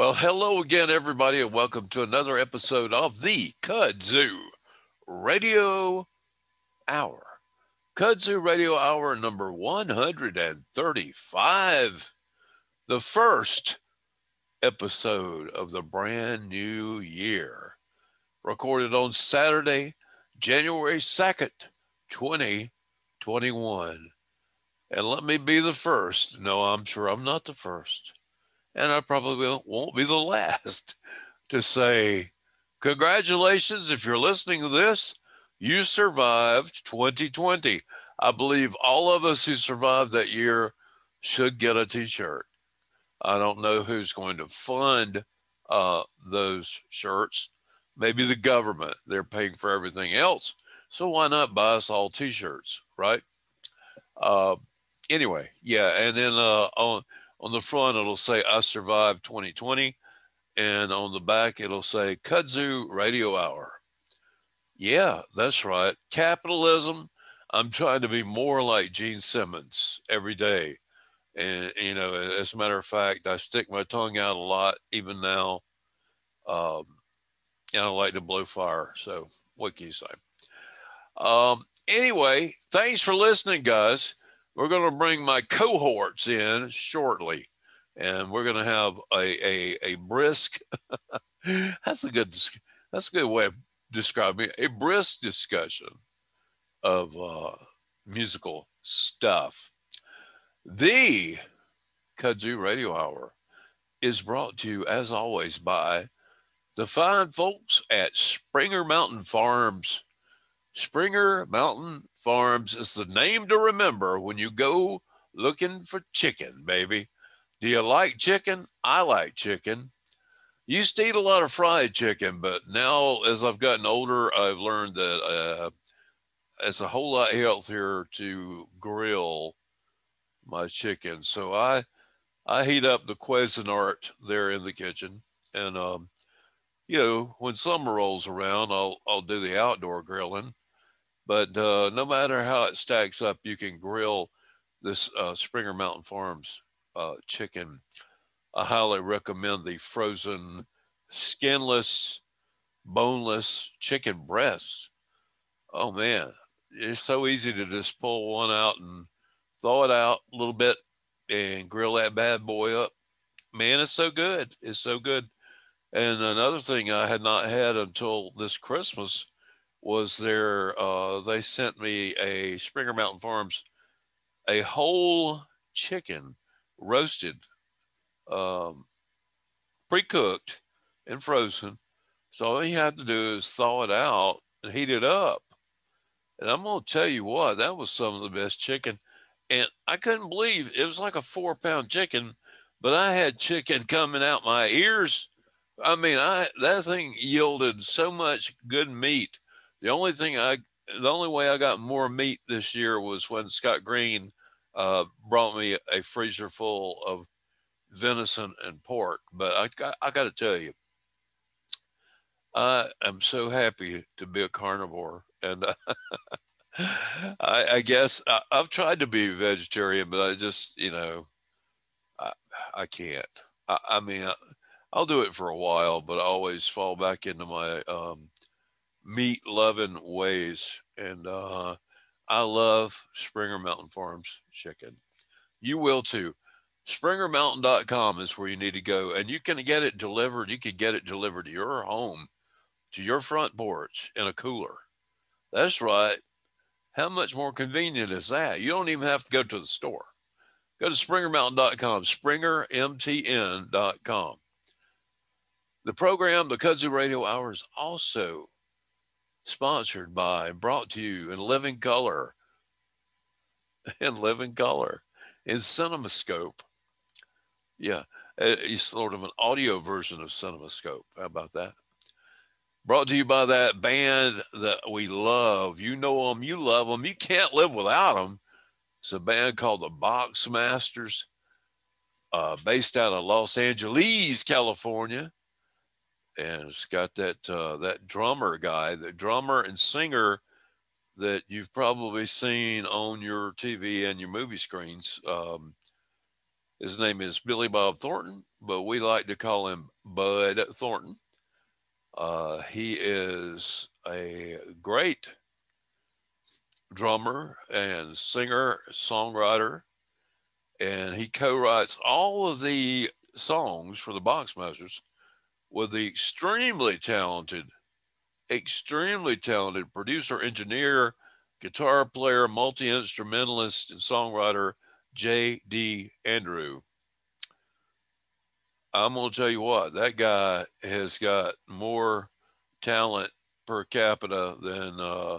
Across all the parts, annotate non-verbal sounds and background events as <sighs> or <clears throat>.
Well, hello again, everybody, and welcome to another episode of the Kudzu Radio Hour. Kudzu Radio Hour number 135, the first episode of the brand new year, recorded on Saturday, January 2nd, 2021. And let me be the first. No, I'm sure I'm not the first and I probably won't be the last to say, Congratulations, if you're listening to this, you survived 2020. I believe all of us who survived that year should get a t shirt. I don't know who's going to fund uh, those shirts. Maybe the government. They're paying for everything else. So why not buy us all t shirts, right? Uh, anyway, yeah. And then uh, on on the front, it'll say, I survived 2020. And on the back, it'll say, Kudzu Radio Hour. Yeah, that's right. Capitalism. I'm trying to be more like Gene Simmons every day. And, you know, as a matter of fact, I stick my tongue out a lot, even now. Um, and I like to blow fire. So, what can you say? Um, anyway, thanks for listening, guys. We're going to bring my cohorts in shortly, and we're going to have a a, a brisk. <laughs> that's a good that's a good way of describing it, a brisk discussion of uh, musical stuff. The Kudzu Radio Hour is brought to you, as always, by the fine folks at Springer Mountain Farms. Springer Mountain Farms is the name to remember when you go looking for chicken, baby. Do you like chicken? I like chicken. Used to eat a lot of fried chicken, but now as I've gotten older, I've learned that uh, it's a whole lot healthier to grill my chicken. So I I heat up the Cuisinart there in the kitchen, and um, you know when summer rolls around, I'll I'll do the outdoor grilling but uh, no matter how it stacks up, you can grill this uh, Springer Mountain Farms uh, chicken. I highly recommend the frozen, skinless, boneless chicken breasts. Oh man, it's so easy to just pull one out and thaw it out a little bit and grill that bad boy up. Man, it's so good. It's so good. And another thing I had not had until this Christmas was there uh, they sent me a Springer Mountain Farms a whole chicken roasted, um, pre-cooked and frozen. So all you had to do is thaw it out and heat it up. And I'm gonna tell you what, that was some of the best chicken. And I couldn't believe it was like a four pound chicken, but I had chicken coming out my ears. I mean, I that thing yielded so much good meat the only thing I, the only way I got more meat this year was when Scott Green uh, brought me a freezer full of venison and pork. But I got, I got to tell you, I am so happy to be a carnivore, and <laughs> I, I, guess I, have tried to be vegetarian, but I just, you know, I, I can't. I, I mean, I, will do it for a while, but I always fall back into my um, meat loving ways. And uh, I love Springer Mountain Farms chicken. You will too. SpringerMountain.com is where you need to go, and you can get it delivered. You can get it delivered to your home, to your front porch in a cooler. That's right. How much more convenient is that? You don't even have to go to the store. Go to SpringerMountain.com, SpringerMTN.com. The program, the Kudzu Radio Hour, is also sponsored by and brought to you in living color, <laughs> in living color, in CinemaScope. Yeah, it's sort of an audio version of CinemaScope. How about that? Brought to you by that band that we love. You know them, you love them, you can't live without them. It's a band called the Boxmasters, uh, based out of Los Angeles, California and it's got that uh, that drummer guy, the drummer and singer that you've probably seen on your TV and your movie screens. Um, His name is Billy Bob Thornton, but we like to call him Bud Thornton. Uh, he is a great drummer and singer, songwriter, and he co-writes all of the songs for the Boxmasters with the extremely talented, extremely talented producer, engineer, guitar player, multi-instrumentalist, and songwriter J.D. Andrew. I'm going to tell you what, that guy has got more talent per capita than, uh,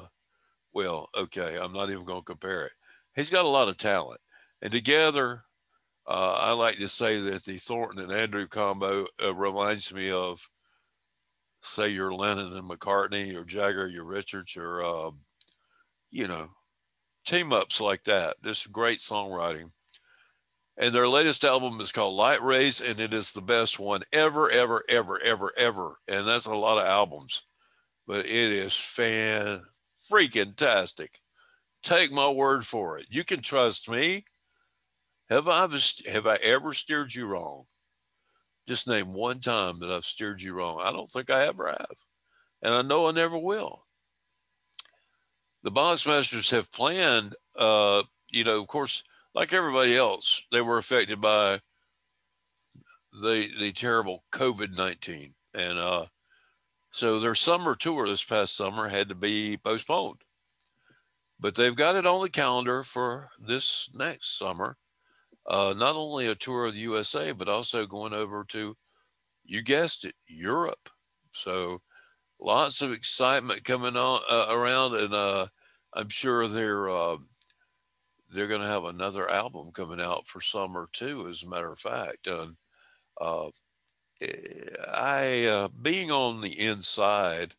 well, okay, I'm not even going to compare it. He's got a lot of talent. And together, uh, I like to say that the Thornton and Andrew combo uh, reminds me of, say, your Lennon and McCartney, or Jagger, your Richards, or, uh, you know, team ups like that. Just great songwriting. And their latest album is called Light Rays, and it is the best one ever, ever, ever, ever, ever. And that's a lot of albums, but it is fan freaking tastic. Take my word for it. You can trust me. Have I have I ever steered you wrong? Just name one time that I've steered you wrong. I don't think I ever have, and I know I never will. The Boxmasters have planned, uh, you know, of course, like everybody else, they were affected by the the terrible COVID nineteen, and uh, so their summer tour this past summer had to be postponed. But they've got it on the calendar for this next summer. Uh, not only a tour of the USA, but also going over to, you guessed it, Europe. So lots of excitement coming on uh, around, and uh, I'm sure they're um, they're going to have another album coming out for summer too. As a matter of fact, and uh, eh, I uh, being on the inside,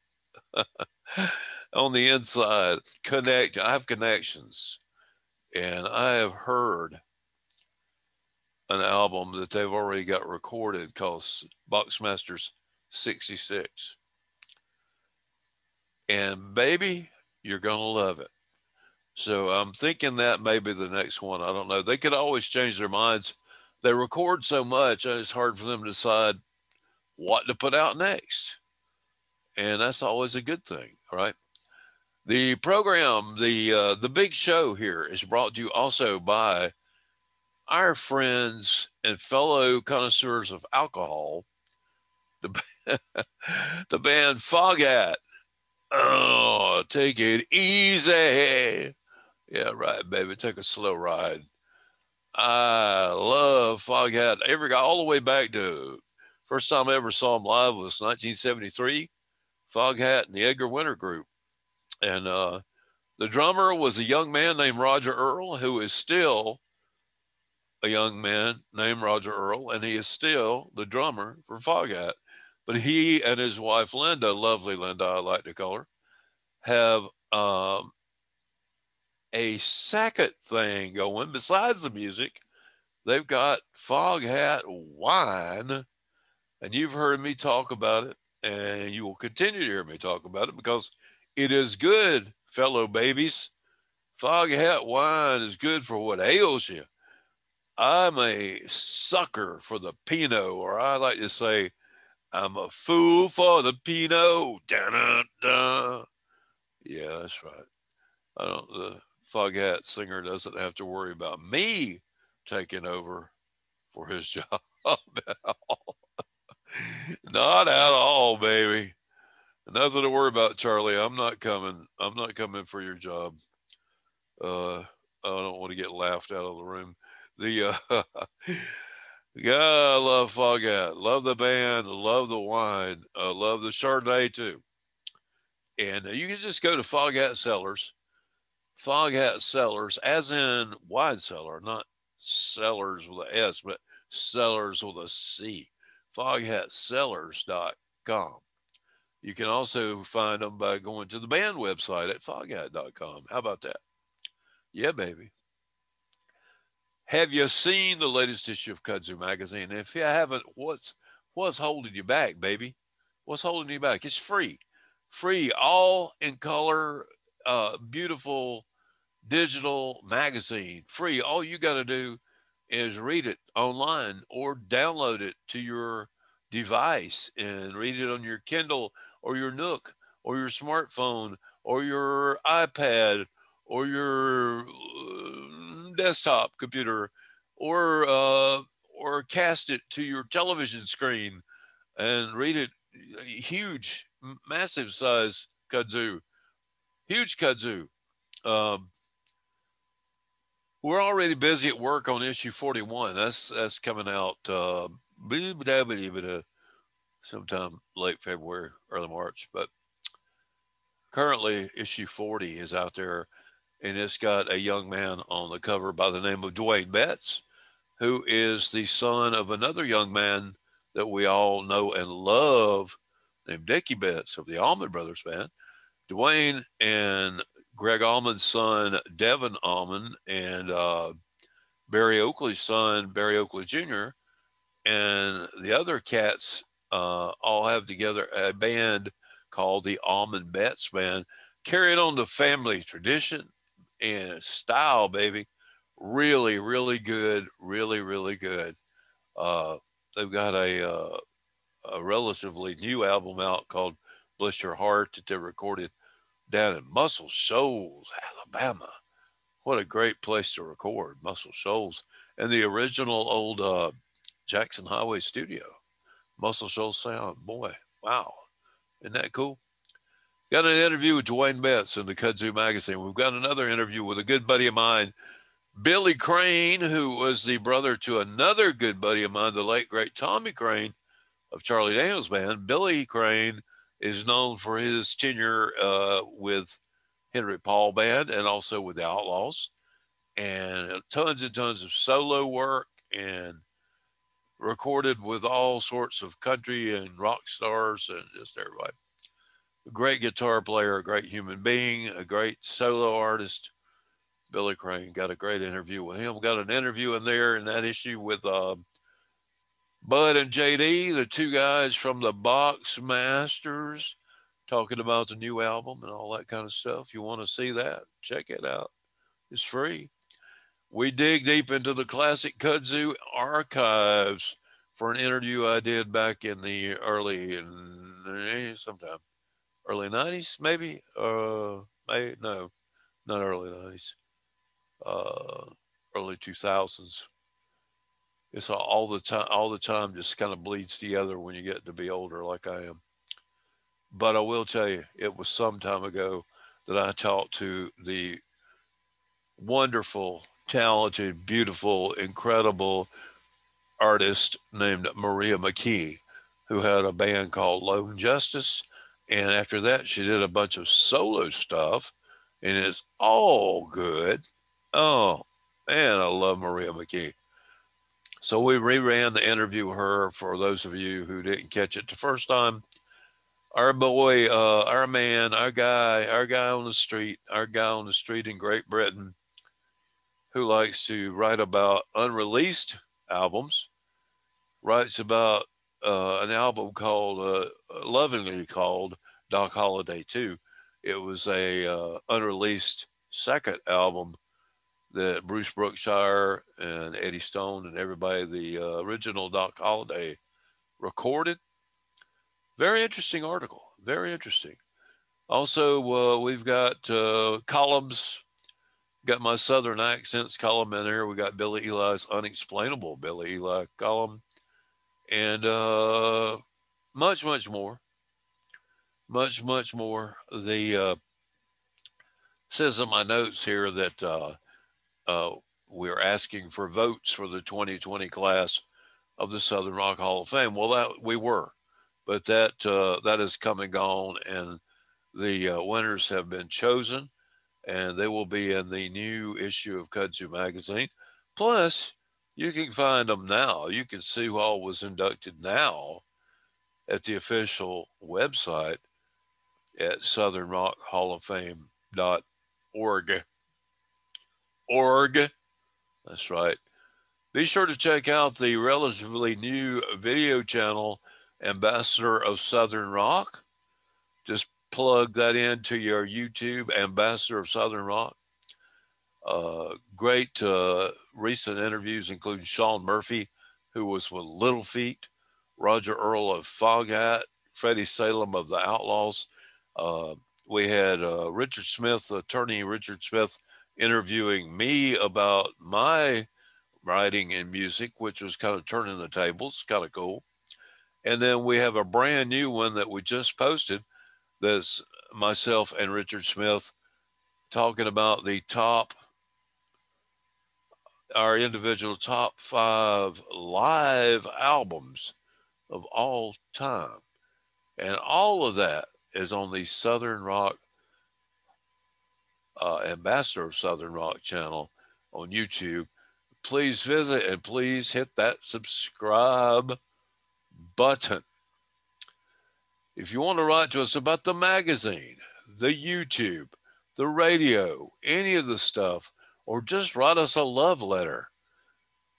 <laughs> on the inside, connect. I have connections, and I have heard an album that they've already got recorded called Boxmasters '66, and baby, you're gonna love it. So I'm thinking that maybe the next one. I don't know. They could always change their minds. They record so much, and it's hard for them to decide what to put out next. And that's always a good thing, right? The program, the uh, the big show here is brought to you also by our friends and fellow connoisseurs of alcohol, the, <laughs> the band Foghat. Oh, take it easy. Yeah, right, baby. Take a slow ride. I love Foghat. Every guy, all the way back to first time I ever saw him live was 1973. Foghat and the Edgar Winter Group, and uh, the drummer was a young man named Roger Earl, who is still a young man named Roger Earl, and he is still the drummer for Foghat. But he and his wife Linda, lovely Linda, I like to call her, have um, a second thing going besides the music. They've got Foghat wine, and you've heard me talk about it, and you will continue to hear me talk about it because it is good, fellow babies. Foghat wine is good for what ails you. I'm a sucker for the Pinot, or I like to say, I'm a fool for the Pinot. Yeah, that's right. I don't. The Foghat singer doesn't have to worry about me taking over for his <laughs> job at all. not at all, baby. Nothing to worry about, Charlie. I'm not coming. I'm not coming for your job. Uh, I don't want to get laughed out of the room. The uh, <laughs> yeah, I love Foghat. Love the band. Love the wine. Uh, love the Chardonnay too. And you can just go to Foghat Cellars Foghat Cellars, as in wine cellar, not sellers with a S, but sellers with a C. Foghatcellars.com. You can also find them by going to the band website at foghat.com. How about that? Yeah, baby. Have you seen the latest issue of Kudzu magazine? If you haven't, what's what's holding you back, baby? What's holding you back? It's free, free, all in color, uh, beautiful digital magazine, free. All you got to do is read it online or download it to your device and read it on your Kindle or your Nook or your smartphone or your iPad or your desktop computer or uh, or cast it to your television screen and read it. Huge massive size kudzu. Huge kudzu. Um, we're already busy at work on issue 41 that's that's coming out uh, sometime late february early march. But currently issue 40 is out there and it's got a young man on the cover by the name of Duane Betts, who is the son of another young man that we all know and love, named Dickey Betts of the Allman Brothers Band. Dwayne and Gregg Allman's son, Devon Allman, and uh, Berry Oakley's son, Berry Oakley Jr., and the other cats uh, all have together a band called the Allman Betts Band, carrying on the family tradition and style, baby. Really, really good. Really, really good. Uh, they've got a, uh, a relatively new album out called Bless Your Heart that they recorded down in Muscle Shoals, Alabama. What a great place to record, Muscle Shoals. And the original old uh, Jackson Highway studio, Muscle Shoals Sound. Boy, wow. Isn't that cool? Got an interview with Duane Betts in the Kudzu magazine. We've got another interview with a good buddy of mine, Billy Crain, who was the brother to another good buddy of mine, the late great Tommy Crain of Charlie Daniels Band. Billy Crain is known for his tenure uh, with Henry Paul Band and also with the Outlaws, and tons and tons of solo work and recorded with all sorts of country and rock stars and just everybody great guitar player, a great human being, a great solo artist. Billy Crain got a great interview with him. Got an interview in there in that issue with uh, Bud and JD, the two guys from the Boxmasters, talking about the new album and all that kind of stuff. You want to see that? Check it out. It's free. We dig deep into the classic kudzu archives for an interview I did back in the early in sometime early 90s, maybe. Uh, maybe, no, not early 90s, uh, early 2000s. It's all the time, all the time just kind of bleeds together when you get to be older, like I am. But I will tell you, it was some time ago that I talked to the wonderful, talented, beautiful, incredible artist named Maria McKee, who had a band called Lone Justice and after that, she did a bunch of solo stuff, and it's all good. Oh, man, I love Maria McKee. So we reran the interview with her for those of you who didn't catch it the first time. Our boy, uh, our man, our guy, our guy on the street, our guy on the street in Great Britain who likes to write about unreleased albums, writes about uh, an album called, uh, lovingly called Doc Holliday 2. It was a uh, unreleased second album that Bruce Brookshire and Eddie Stone and everybody, the uh, original Doc Holliday, recorded. Very interesting article. Very interesting. Also, uh, we've got uh, columns. Got my Southern accents column in there. We got Billy Eli's unexplainable Billy Eli column, and uh, much, much more much, much more. The uh, says in my notes here that uh, uh, we're asking for votes for the 2020 class of the Southern Rock Hall of Fame. Well, that we were, but that uh, that is coming on, and the uh, winners have been chosen, and they will be in the new issue of Kudzu magazine. Plus, you can find them now. You can see who all was inducted now at the official website at Southern Rock Hall of Fame dot org. That's right. Be sure to check out the relatively new video channel, Ambassador of Southern Rock. Just plug that into your YouTube, Ambassador of Southern Rock. Uh, great uh, recent interviews, including Shaun Murphy, who was with Little Feat, Roger Earl of Foghat, Freddie Salem of the Outlaws. Uh, we had uh, Richard Smith, attorney Richard Smith, interviewing me about my writing and music, which was kind of turning the tables, kind of cool. And then we have a brand new one that we just posted that's myself and Richard Smith talking about the top, our individual top five live albums of all time. And all of that is on the Southern Rock uh, Ambassador of Southern Rock channel on YouTube. Please visit and please hit that subscribe button. If you want to write to us about the magazine, the YouTube, the radio, any of the stuff, or just write us a love letter,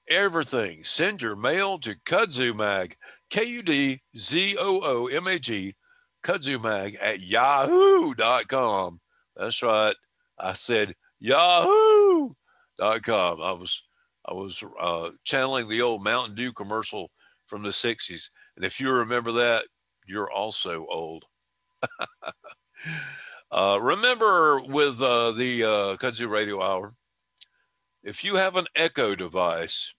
everything, send your mail to Kudzu Mag, K U D Z O O M A G, Kudzu Mag at yahoo.com. That's right. I said yahoo.com. I was I was uh, channeling the old Mountain Dew commercial from the 60s. And if you remember that, you're also old. <laughs> uh, remember with uh, the uh, Kudzu Radio Hour, if you have an Echo device,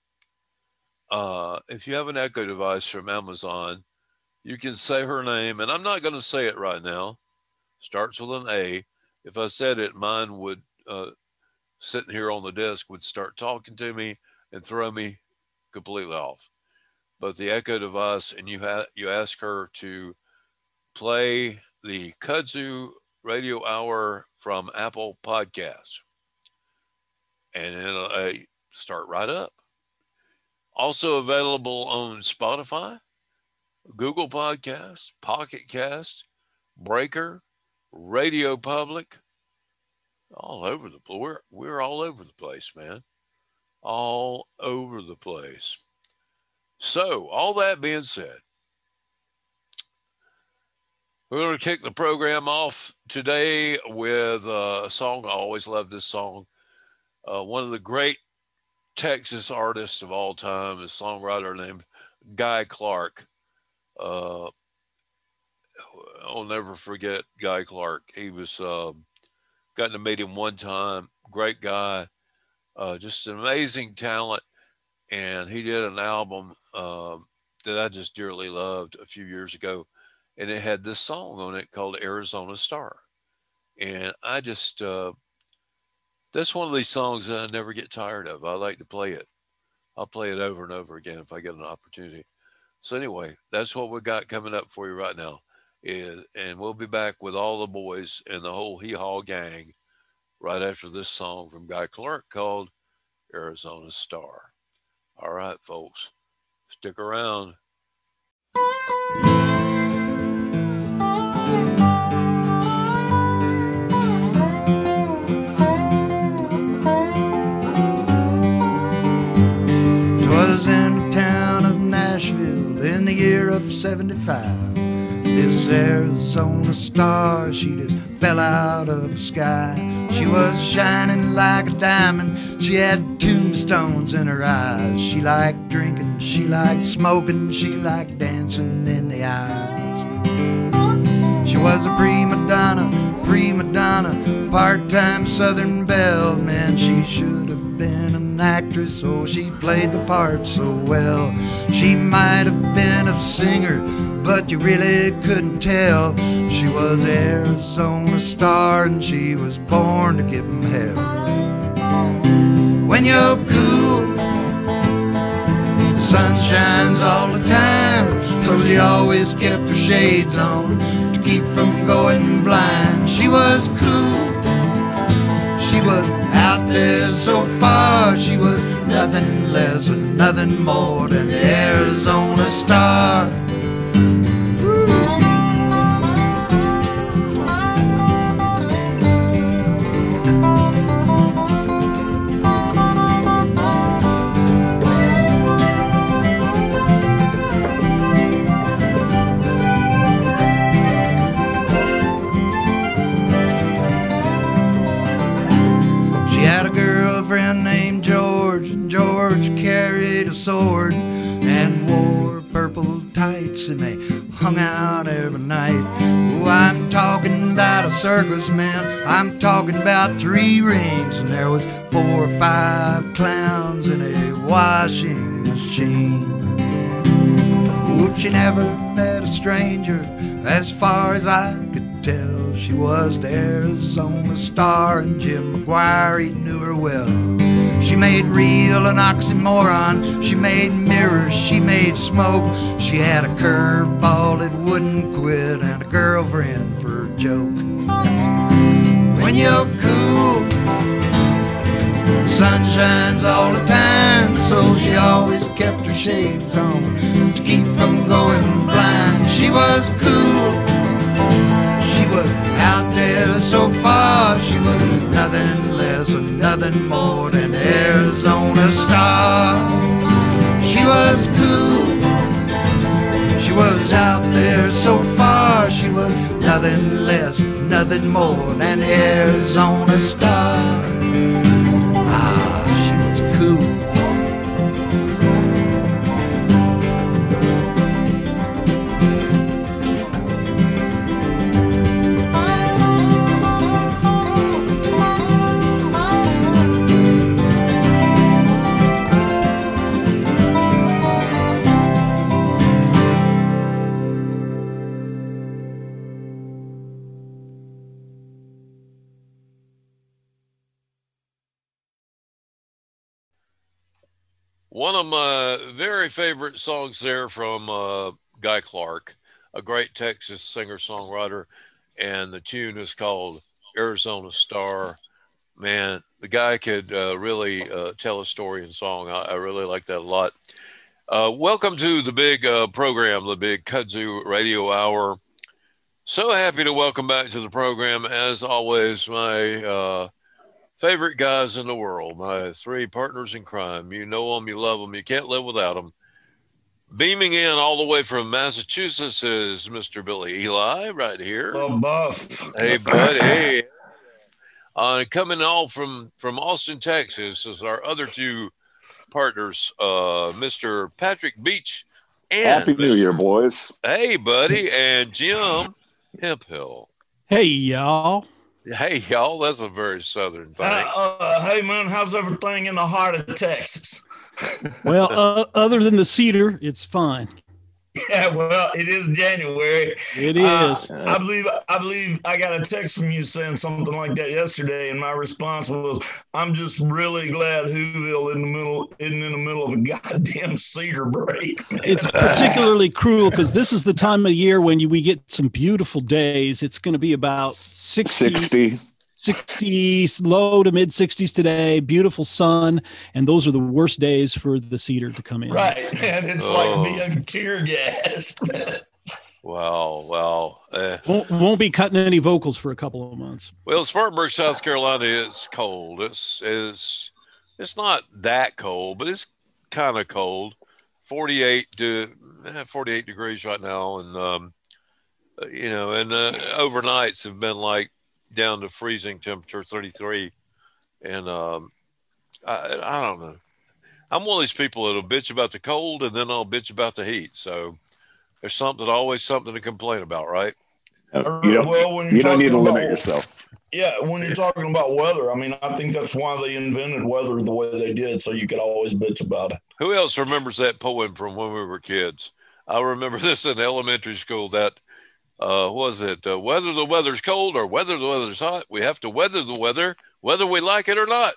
uh, if you have an Echo device from Amazon, you can say her name, and I'm not going to say it right now. Starts with an A. If I said it, mine would uh, sitting here on the desk would start talking to me and throw me completely off but the Echo device, and you you ask her to play the Kudzu Radio Hour from Apple Podcasts, and it'll uh, start right up. Also available on Spotify, Google Podcasts, Pocket Cast, Breaker, Radio Public, all over the place. we're we're all over the place, man. All over the place. So, all that being said, we're going to kick the program off today with a song. I always love this song. Uh, one of the great Texas artists of all time, a songwriter named Guy Clark. Uh, I'll never forget Guy Clark. He was uh, gotten to meet him one time. Great guy, uh, just an amazing talent and he did an album um, that I just dearly loved a few years ago, and it had this song on it called Arizona Star, and I just uh, that's one of these songs that I never get tired of. I like to play it. I'll play it over and over again if I get an opportunity. So anyway, that's what we got coming up for you right now. And we'll be back with all the boys and the whole Hee Haw gang right after this song from Guy Clark called Arizona Star. All right, folks, stick around. Of 75. This Arizona star, she just fell out of the sky. She was shining like a diamond. She had tombstones in her eyes. She liked drinking, she liked smoking, she liked dancing in the eyes. She was a prima donna, prima donna, part-time Southern belle. Man, she should have been an actress, oh, she played the part so well. She might have been a singer but you really couldn't tell. She was Arizona star and she was born to give 'em hell. When you're cool, the sun shines all the time. So she always kept her shades on to keep from going blind. She was cool, she was out there so far. She was nothing less and nothing more than the Arizona star. And they hung out every night. Oh, I'm talking about a circus man. I'm talking about three rings and there was four or five clowns in a washing machine. Whoop, she never met a stranger as far as I could tell. She was the Arizona star and Jim McGuire, he knew her well. She made real an oxymoron. She made mirrors. She made smoke. She had a curveball that wouldn't quit and a girlfriend for a joke. When you're cool, sun shines all the time, so she always kept her shades on to keep from going blind. She was cool. She was out there so far. She was nothing less nothing more than Arizona star. She was cool. She was out there so far. She was nothing less, nothing more than Arizona star. One of my very favorite songs there from uh, Guy Clark, a great Texas singer songwriter, and the tune is called Arizona Star. Man, the guy could uh, really uh, tell a story in song. I, I really like that a lot. Uh, welcome to the big uh, program, the big Kudzu Radio Hour. So happy to welcome back to the program, as always, my uh, favorite guys in the world, my three partners in crime. You know them, you love them, you can't live without them. Beaming in all the way from Massachusetts is Mr. Billy Eli, right here. Well, buff. Hey, bud. <laughs> Hey. Uh, coming all from from Austin, Texas, is our other two partners, uh, Mr. Patrick Beach and Happy New Year, boys. Hey, buddy, and Jim Hemphill. Hey, y'all. Hey, y'all, that's a very southern thing. Uh, uh, hey, man, how's everything in the heart of Texas? Well, <laughs> uh, other than the cedar, it's fine. <laughs> Yeah, well, it is January. It is. Uh. I believe I believe I got a text from you saying something like that yesterday, and my response was, "I'm just really glad Whoville in the middle isn't in the middle of a <laughs> goddamn cedar break." it's <laughs> particularly cruel because this is the time of year when you, we get some beautiful days. It's going to be about 60, 60. 60 low to mid 60s today. Beautiful sun, and those are the worst days for the cedar to come in. right, and it's Oh. like being tear gassed. Wow, wow. Eh. Won't, won't be cutting any vocals for a couple of months. Well, Spartanburg, South Carolina, it's cold. It's it's it's not that cold, but it's kind of cold. Forty-eight to eh, forty-eight degrees right now, and um, you know, and uh, overnights have been like down to freezing temperature, thirty-three, and um, I I don't know. I'm one of these people that'll bitch about the cold, and then I'll bitch about the heat. So there's something always something to complain about, right? You don't, well, when you're don't need to talking limit about- yourself. Yeah, when you're talking about weather, I mean, I think that's why they invented weather the way they did, so you could always bitch about it. Who else remembers that poem from when we were kids? I remember <laughs> this in elementary school. That uh, was it uh, whether the weather's cold or whether the weather's hot, we have to weather the weather, whether we like it or not.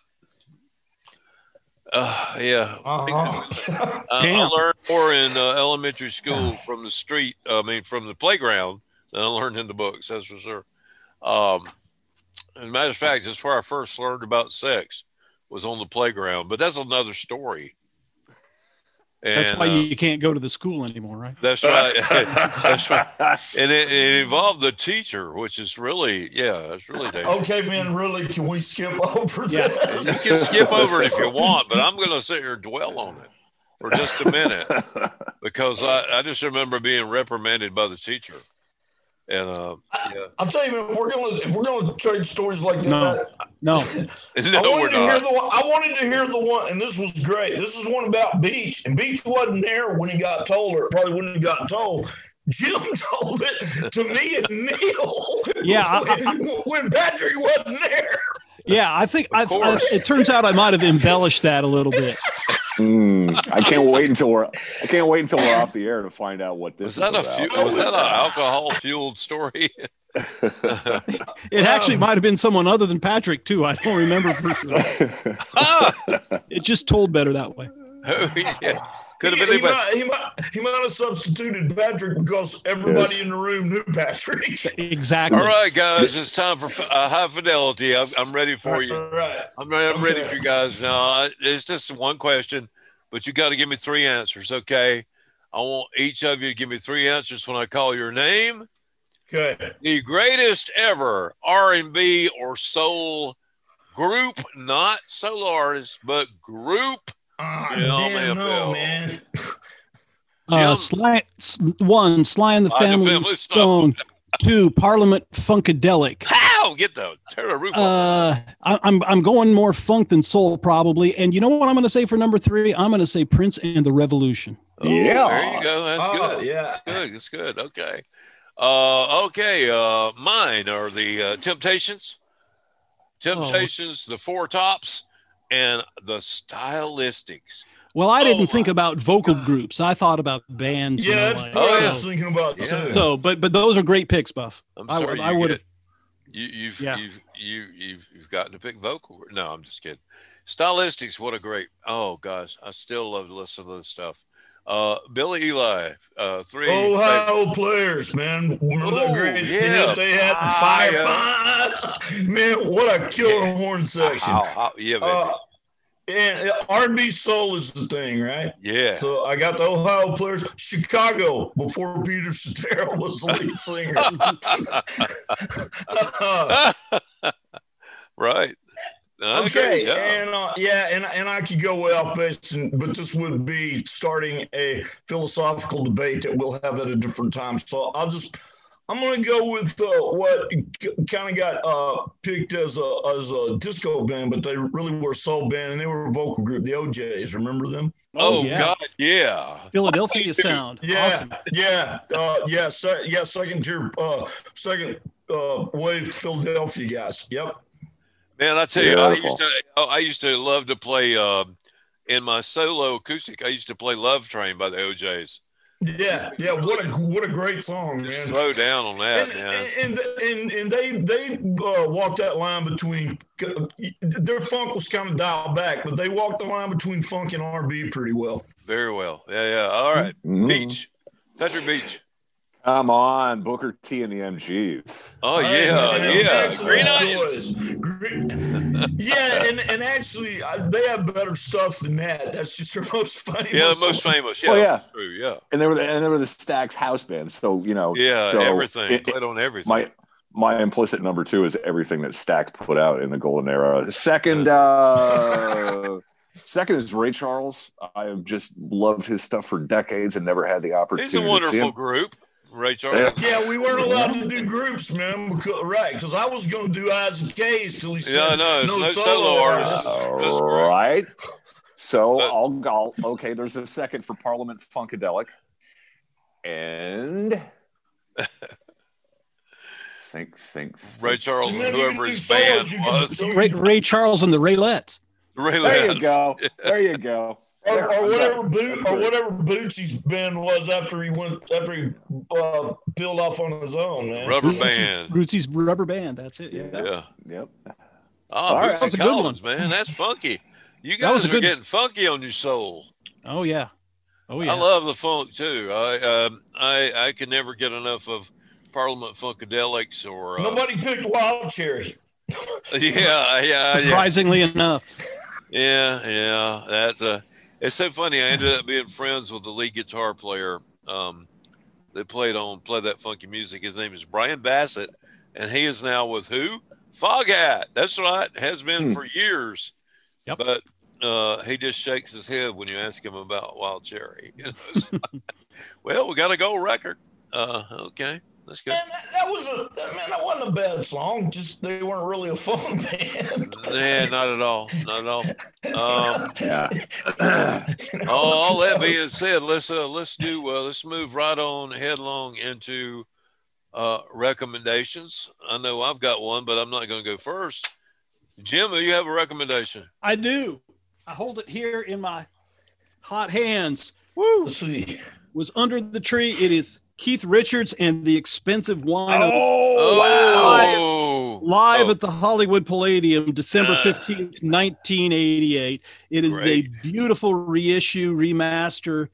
Uh, yeah, Uh-huh. <laughs> I, I learned more in uh, elementary school <sighs> from the street. I mean, from the playground than I learned in the books. That's for sure. Um, as a matter of fact, that's where I first learned about sex was on the playground. But that's another story. That's why uh, you can't go to the school anymore, right? that's right. <laughs> that's right. And it, it involved the teacher, which is really, yeah, it's really dangerous. okay, man, really, can we skip <laughs> over Yeah. You can skip over it if you want, but I'm going to sit here and dwell on it for just a minute <laughs> because I, I just remember being reprimanded by the teacher. And uh, yeah. I'll tell you, man, if we're gonna if we're gonna trade stories like that, No. <laughs> <laughs> No, I wanted we're to hear the one. I wanted to hear the one, and this was great. This is one about Beach, and Beach wasn't there when he got told, or probably wouldn't have gotten told. Jim <laughs> told it to me and Neil. Yeah, I- when, when Patrick wasn't there. Yeah, I think I, I, course. it turns out I might have embellished that a little bit. Mm, I can't wait until we're I can't wait until we're off the air to find out what this Was is that a about. fu- was that an alcohol fueled story? <laughs> It actually might have been someone other than Patrick too. I don't remember for sure. <laughs> ah, It just told better that way. <laughs> yeah. Could have he, been he, anybody. might, he, might, he might have substituted Patrick because everybody Yes. in the room knew Patrick. <laughs> Exactly. All right, guys, it's time for uh, high fidelity. I'm, I'm ready for you. All right. I'm ready, I'm ready for you guys now. I, it's just one question, but you got to give me three answers, okay? I want each of you to give me three answers when I call your name. Okay. The greatest ever R&B or soul group, not solo artist, but group. Ah, Yeah, damn, man, no, Bill. man. Uh, Sly, one, Sly and the Sly and the Family, Family Stone. Two, Parliament Funkadelic. How? Get the tear the roof. Uh, I, I'm I'm going more funk than soul probably. And you know what I'm going to say for number three? I'm going to say Prince and the Revolution. Oh, yeah. There you go. That's Oh, good. yeah. Good. That's good. Okay. Uh, okay. Uh, mine are the uh, Temptations, Temptations, the Four Tops, and the Stylistics. Well, I Oh, didn't think about vocal groups. I thought about bands. Yeah, know, that's like- what Oh, I yeah. was thinking about Yeah. too. So, but but those are great picks, Buff. I'm I sorry. would- you I would've- You, you've, Yeah. you've, you, you've, you've gotten to pick vocal. No, I'm just kidding. Stylistics, what a great. Oh gosh, I still love to listen to this stuff. Uh, Billy Eli, uh, three. Ohio players, man. Remember that Oh, great yeah. they had Fire. Fire. Man, what a killer horn section. Ow, ow, yeah. Uh, and R&B soul is the thing, right? yeah. So I got the Ohio players, Chicago before Peter Cetera was the lead <laughs> singer. <laughs> <laughs> right. Okay, yeah. and uh, yeah, and and I could go way off base, and, but this would be starting a philosophical debate that we'll have at a different time. So I'll just. I'm gonna go with uh, what kind of got uh, picked as a as a disco band, but they really were a soul band, and they were a vocal group, the O'Jays. Remember them? oh, yeah. God, yeah. Philadelphia <laughs> sound. Yeah, Awesome. yeah, uh, yeah, se- yeah. Second tier, uh, second uh, wave Philadelphia guys. Yep. Man, I tell you, I used to oh, I used to love to play um, in my solo acoustic. I used to play "Love Train" by the O'Jays. Yeah, yeah. What a what a great song, Just man. slow down on that, And, man. and and and they they uh, walked that line between their funk was kind of dialed back, but they walked the line between funk and R&B pretty well. Very well. Yeah, yeah. All right, Mhm. Beach, Patrick Beach. Come on, Booker T and the MGs. Oh Hey, yeah, man, yeah. Green onions. Green- <laughs> yeah, and and actually, uh, they have better stuff than that. That's just their <laughs> most famous. Yeah, the most famous. Yeah, Oh, yeah. True. Yeah, And they were the, and they were the Stax house band. So you know, yeah. so everything. it- Played on everything. my my implicit number two is everything that Stax put out in the golden era. Second, uh, <laughs> second is Ray Charles. I have just loved his stuff for decades and never had the opportunity He's a to see wonderful him. group, Ray Charles. Yeah, we weren't allowed to do groups, man. Because, right? Because I was going to do Isaac Case till he said Yeah, no, it's no solo artists. All That's right. So Uh, I'll, I'll okay. There's a second for Parliament Funkadelic, and think, <laughs> think, think. Ray Charles and whoever do his band was. Ray, Ray Charles and the Raelettes. Ray There you Lance. go. There you go. or, There, or whatever done. boot That's or it. whatever Bootsy's band was after he went after he uh, peeled off on his own, man. Rubber band. Bootsy's rubber band. That's it. Yeah. Yeah. Yep. Oh, All right. Bootsy That's a good one. Man. That's funky. You That was guys are good- getting funky on your soul. Oh yeah. Oh yeah. I love the funk too. I um, I I can never get enough of Parliament Funkadelics or uh, Nobody picked Wild Cherry. <laughs> yeah, yeah, yeah, Surprisingly enough. Yeah, yeah. That's a. It's so funny. I ended up being friends with the lead guitar player. Um, they played on play that funky music. His name is Bryan Bassett, and he is now with who? Foghat. That's right. Has been Hmm. for years. Yep. But uh, he just shakes his head when you ask him about Wild Cherry. You know, like, well, we got a gold record. Uh, okay. That's good. Man, that, that was a that, man. That wasn't a bad song. Just they weren't really a fun <laughs> band. Yeah, not at all. Not at all. Um, Yeah. <laughs> oh, all that being said, let's uh, let's do uh, let's move right on headlong into uh, recommendations. I know I've got one, but I'm not going to go first. Jim, do you have a recommendation? I do. I hold it here in my hot hands. Woo! Let's see. Was under the tree. It is Keith Richards and the expensive wine. Oh, live Oh. at the Hollywood Palladium, December Ah. 15th, 1988. It is Great. a beautiful reissue, remaster,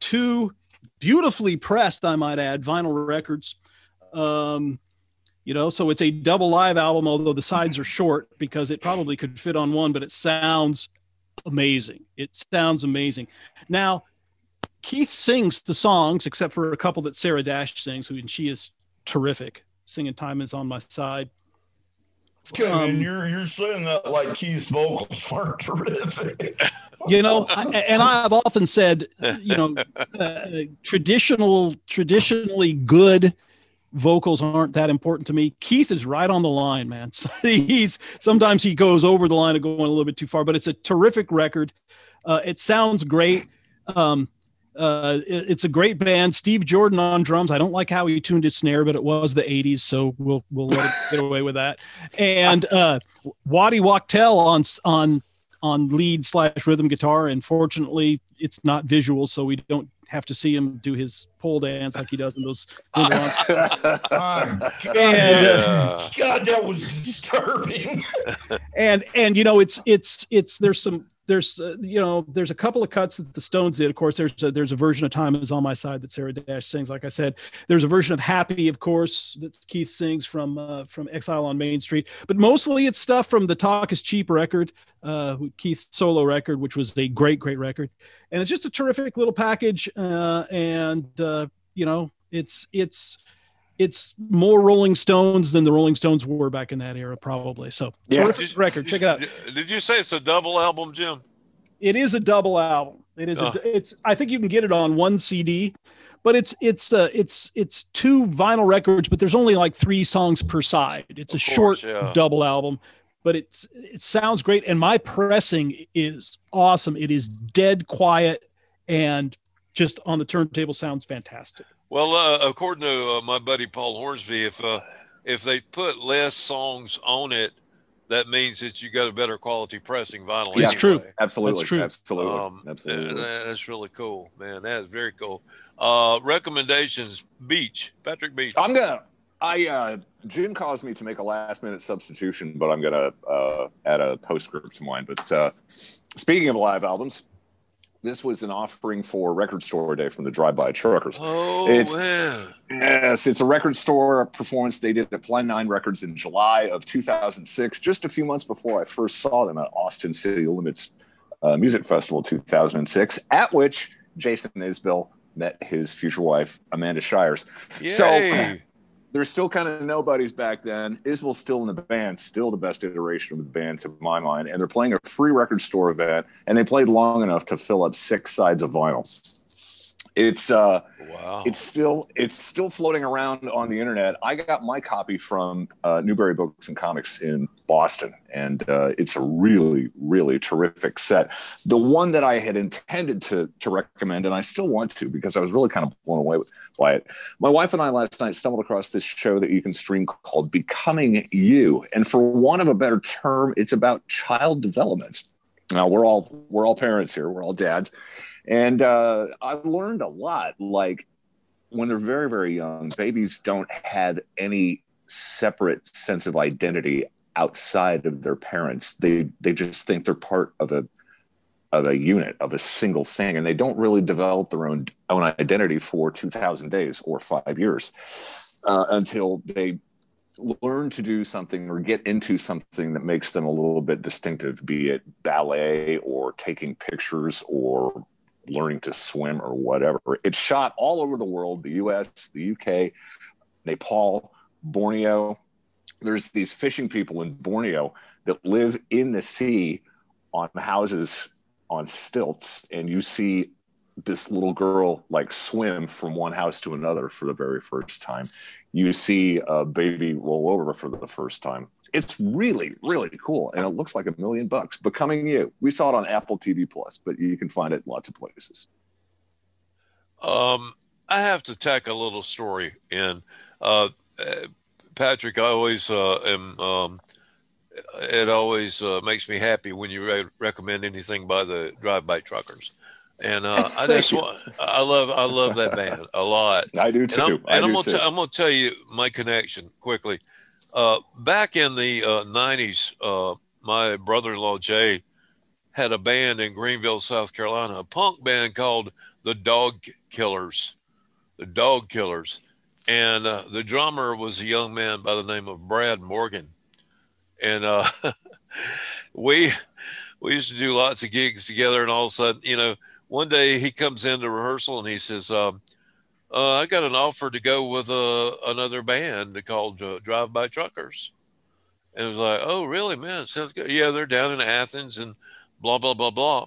two beautifully pressed, I might add, vinyl records. Um, you know, so it's a double live album, although the sides are short because it probably could fit on one, but it sounds amazing. It sounds amazing. Now, Keith sings the songs, except for a couple that Sarah Dash sings, who and she is terrific. Singing "Time Is on My Side." Okay, Um, and you're you're saying that like Keith's vocals <laughs> weren't terrific. you know I, and i've often said you know <laughs> uh, traditional traditionally good vocals aren't that important to me keith is right on the line man <laughs> so he's sometimes he goes over the line of going a little bit too far but it's a terrific record uh, it sounds great um, uh, it- it's a great band. Steve Jordan on drums. I don't like how he tuned his snare, but it was the '80s, so we'll we'll let it get away with that. And uh, Waddy Wachtel on on on lead slash rhythm guitar. And fortunately, it's not visual, so we don't have to see him do his pole dance like he does in those. little God, And, uh, Yeah. God, that was disturbing. and and you know it's it's it's there's some there's uh, you know there's a couple of cuts that the Stones did. Of course, there's a, there's a version of "Time Is on My Side" that Sarah Dash sings. Like I said, there's a version of "Happy," of course, that Keith sings from uh, from "Exile on Main Street." But mostly it's stuff from the "Talk Is Cheap" record, uh, Keith's solo record, which was a great great record, and it's just a terrific little package. Uh, and uh, you know it's it's it's more Rolling Stones than the Rolling Stones were back in that era, probably. So Yeah. terrific Did- record. Check it out. Did you say it's a double album, Jim? It is a double album. It is. Oh. A, it's. I think you can get it on one CD, but it's it's uh, it's it's two vinyl records, but there's only like three songs per side. It's a Of short yeah. double album, but it's it sounds great, and my pressing is awesome. It is dead quiet and just on the turntable sounds fantastic. Well, uh, according to uh, my buddy Paul Hornsby, if uh, if they put less songs on it, that means that you got a better quality pressing vinyl. Yeah. It's true. absolutely, That's true. absolutely, Um, absolutely. that's really cool, man. That is very cool. Uh, recommendations: Beach, Patrick Beach. I'm gonna. I uh, Jim caused me to make a last minute substitution, but I'm gonna uh, add a postscript to mine. But uh, speaking of live albums, this was an offering for Record Store Day from the Drive By Truckers. oh it's- man, Yes, it's a record store performance they did at Plan 9 Records in July of 2006, just a few months before I first saw them at Austin City Limits uh, Music Festival 2006, at which Jason Isbell met his future wife, Amanda Shires. So- They're still kind of nobodies back then. Isbell's still in the band, still the best iteration of the band to my mind. And they're playing a free record store event, and they played long enough to fill up six sides of vinyl. It's uh wow. it's still it's still floating around on the internet. I got my copy from uh, Newberry Books and Comics in Boston, and uh, it's a really really terrific set. The one that I had intended to to recommend, and I still want to because I was really kind of blown away by it. My wife and I last night stumbled across this show that you can stream called Becoming You, and for want of a better term, it's about child development. Now we're all we're all parents here, we're all dads, and uh, I've learned a lot. Like when they're very very young, babies don't have any separate sense of identity outside of their parents. They they just think they're part of a of a unit of a single thing, and they don't really develop their own own identity for two thousand days or five years uh, until they learn to do something or get into something that makes them a little bit distinctive, be it ballet or taking pictures or learning to swim or whatever. It's shot all over the world the US, the UK, Nepal, Borneo. There's these fishing people in Borneo that live in the sea on houses on stilts, and you see this little girl like swim from one house to another for the very first time. You see a baby roll over for the first time. It's really, really cool. And it looks like a million bucks. Becoming You. We saw it on Apple TV Plus, but you can find it lots of places. Um, I have to tack a little story in. Uh, Patrick, I always uh, am. Um, it always uh, makes me happy when you re- recommend anything by the drive-by truckers. And uh, <laughs> I just want, I love, I love that band a lot. <laughs> I do too. And I'm, and I'm gonna, t- I'm gonna tell you my connection quickly. Uh, back in the uh, 90s, uh, my brother-in-law Jay had a band in Greenville, South Carolina, a punk band called the Dog Killers, the Dog Killers, and uh, the drummer was a young man by the name of Brad Morgan, and uh, <laughs> we we used to do lots of gigs together, and all of a sudden, you know, one day he comes into rehearsal and he says. Um, uh, I got an offer to go with uh, another band called uh, Drive By Truckers. And it was like, oh, really, man? It sounds good. Yeah, they're down in Athens and blah, blah, blah, blah.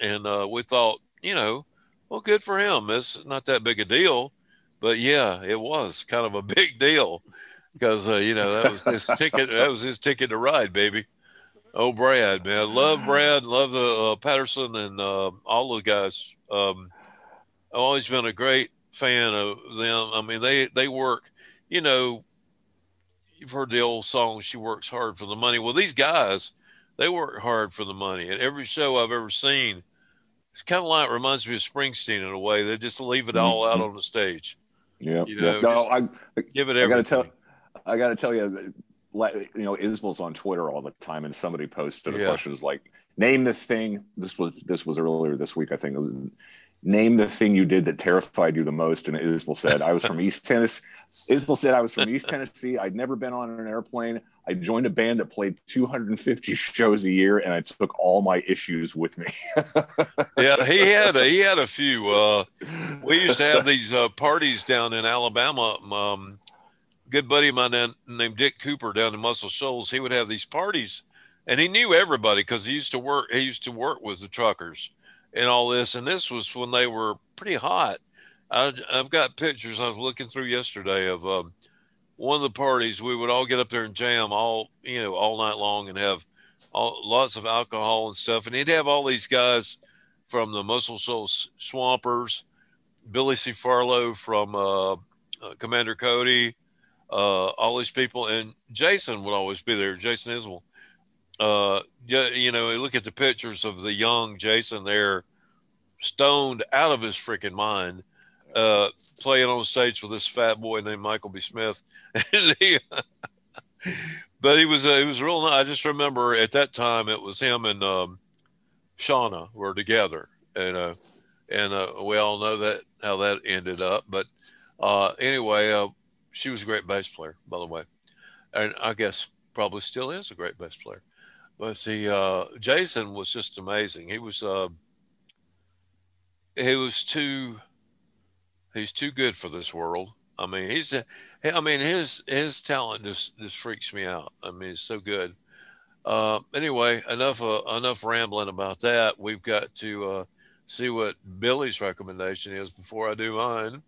And uh, we thought, you know, well, good for him. It's not that big a deal. But yeah, it was kind of a <laughs> big deal because, uh, you know, that was his <laughs> ticket. That was his ticket to ride, baby. Oh, Brad, man. Love Brad. Love the uh, Patterson and uh, all the guys. Um, I've always been a great fan of them. I mean, they they work. You know, you've heard the old song "She works hard for the money." Well, these guys, they work hard for the money. And every show I've ever seen, it's kind of like reminds me of Springsteen in a way. They just leave it all out on the stage. Yeah, You know, no, I, Give it I everything. gotta tell, I gotta tell you, you know, Isbell's on Twitter all the time, and somebody posted a Yeah. question was like, name the thing. This was this was earlier this week, I think. It was, Name the thing you did that terrified you the most. And Isbell said, I was from East <laughs> Tennessee. Isbell said, I was from East Tennessee. I'd never been on an airplane. I joined a band that played 250 shows a year, and I took all my issues with me. <laughs> yeah, he had a, he had a few. Uh, we used to have these uh, parties down in Alabama. Um, good buddy of mine named Dick Cooper down in Muscle Shoals. He would have these parties, and he knew everybody because he used to work. He used to work with the truckers and all this. And this was when they were pretty hot. I, I've got pictures I was looking through yesterday of um, one of the parties. We would all get up there and jam all you know all night long and have all, lots of alcohol and stuff. And he'd have all these guys from the Muscle Shoals Swampers, Billy C. Farlow from uh, uh, Commander Cody, uh, all these people, and Jason would always be there. Jason Isbell. Uh, you know, look at the pictures of the young Jason there, stoned out of his freaking mind, uh, playing on stage with this fat boy named Michael B. Smith. <laughs> He, <laughs> but he was uh, he was real nice. I just remember at that time it was him and um, Shonna were together, and uh, and uh, we all know that how that ended up. But uh, anyway, uh, she was a great bass player, by the way, and I guess probably still is a great bass player. But the uh, Jason was just amazing. He was uh, he was too he's too good for this world. I mean, he's I mean his his talent just just freaks me out. I mean, it's so good. Uh, anyway, enough uh, enough rambling about that. We've got to uh, see what Billy's recommendation is before I do mine.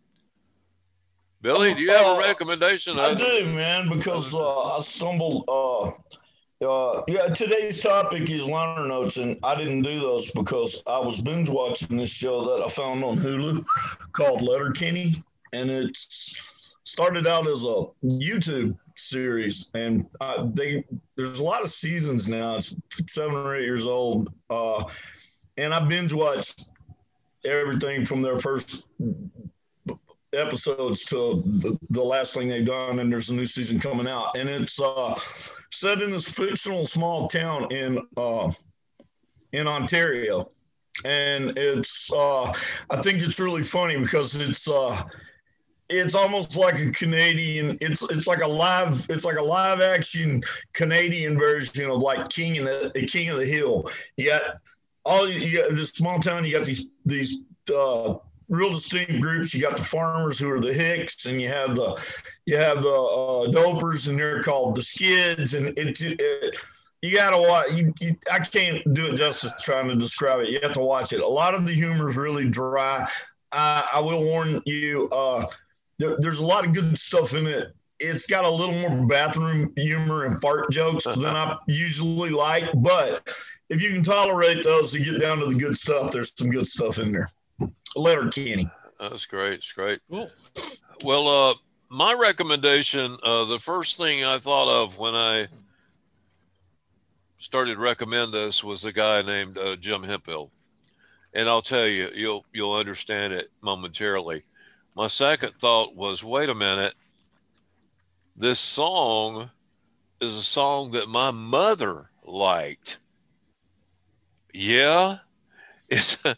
Billy, do you have a Uh, recommendation? I do, man, because uh, I stumbled. Uh, uh, yeah, today's topic is liner notes, and I didn't do those because I was binge watching this show that I found on Hulu called Letterkenny, and it's started out as a YouTube series, and uh, they there's a lot of seasons now. It's seven or eight years old, uh, and I binge watched everything from their first episodes to the, the last thing they've done and there's a new season coming out. And it's uh set in this fictional small town in uh in ontario. And it's uh i think it's really funny because it's uh it's almost like a canadian it's it's like a live it's like a live action canadian version of like king of the, the king of the hill. You got all you got this small town you got these these uh real distinct groups. You got the farmers who are the Hicks, and you have the you have the uh, dopers, and they're called the Skids. And it, it you gotta watch. You, you, I can't do it justice trying to describe it. You have to watch it. A lot of the humor is really dry. I, I will warn you. Uh, there, there's a lot of good stuff in it. It's got a little more bathroom humor and fart jokes than I usually like, but if you can tolerate those and get down to the good stuff, there's some good stuff in there. Letterkenny. That's great. It's great. Cool. Well, uh, my recommendation, uh, the first thing I thought of when I started to recommend this was a guy named uh, Jim Hemphill, and I'll tell you, you'll you'll understand it momentarily. My second thought was, wait a minute, this song is a song that my mother liked. Yeah, <laughs> it's a,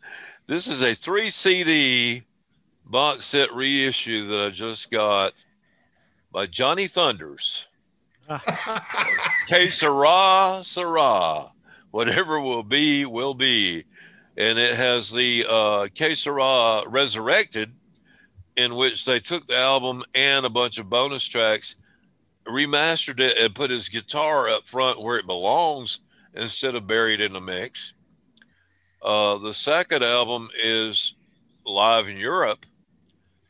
this is a three CD box set reissue that I just got by Johnny Thunders. <laughs> Que sera, sera. Whatever will be, will be. And it has the uh, Que sera Resurrected, in which they took the album and a bunch of bonus tracks, remastered it, and put his guitar up front where it belongs instead of buried in the mix. Uh, the second album is live in Europe,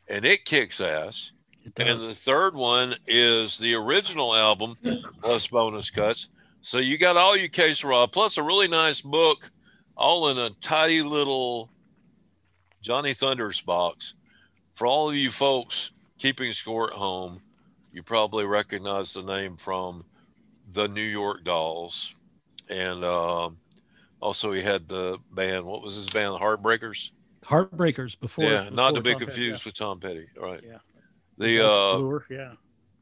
and it kicks ass. It And the third one is the original album plus bonus cuts. So you got all your Que Sera plus a really nice book, all in a tidy little Johnny Thunders box. For all of you folks keeping score at home, you probably recognize the name from the New York Dolls, and um, also he had the band. What was his band? Heartbreakers. Heartbreakers before. yeah, not to be Tom Petty, confused with Tom Petty. Right. Yeah. The uh, Lure, yeah.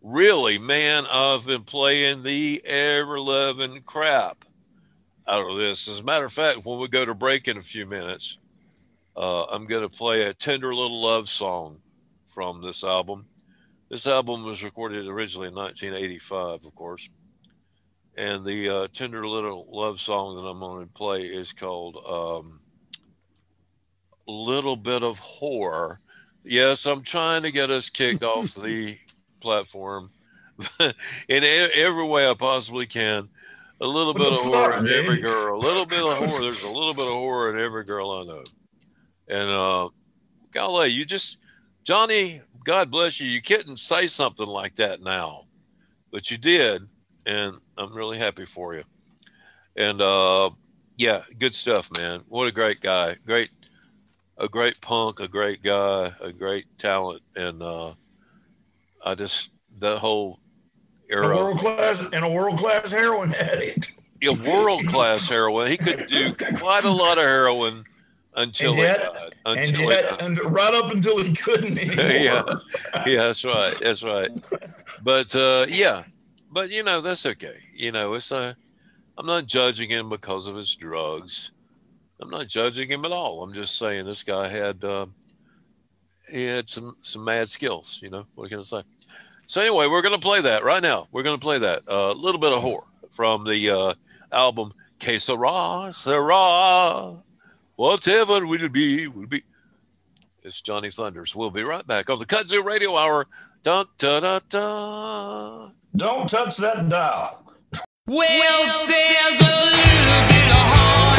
really, man, I've been playing the ever loving crap out of this. As a matter of fact, when we go to break in a few minutes, uh, I'm going to play a tender little love song from this album. This album was recorded originally in 1985, of course. And the uh, tender little love song that I'm going to play is called um, Little Bit of Whore. Yes, I'm trying to get us kicked off <laughs> the platform <laughs> in every way I possibly can. A little bit of horror in every girl. A little bit of horror. There's a little bit of horror in every girl I know. And uh, golly, you just Johnny, God bless you. You couldn't say something like that now, but you did, and I'm really happy for you. And uh, yeah, good stuff, man. What a great guy. Great, a great punk, a great guy, a great talent, and uh, I just that whole A era. world class and a world class heroin addict. a world class heroin. He could do quite a lot of heroin until And he yet- died. And Until he yet, and right up until he couldn't <laughs> anymore. Yeah. Yeah, that's right. That's right. But uh, yeah, but you know that's okay. You know, it's a. I'm not judging him because of his drugs. I'm not judging him at all. I'm just saying this guy had uh, he had some some mad skills. You know what can I say? So anyway, we're gonna play that right now. We're gonna play that a little bit of whore from the uh, album Que Sera, Sera, whatever will be, will be. It's Johnny Thunders. We'll be right back on the Kudzu Radio Hour. Dun, da, da, da. Don't touch that dial. Well, there's a little bit of heart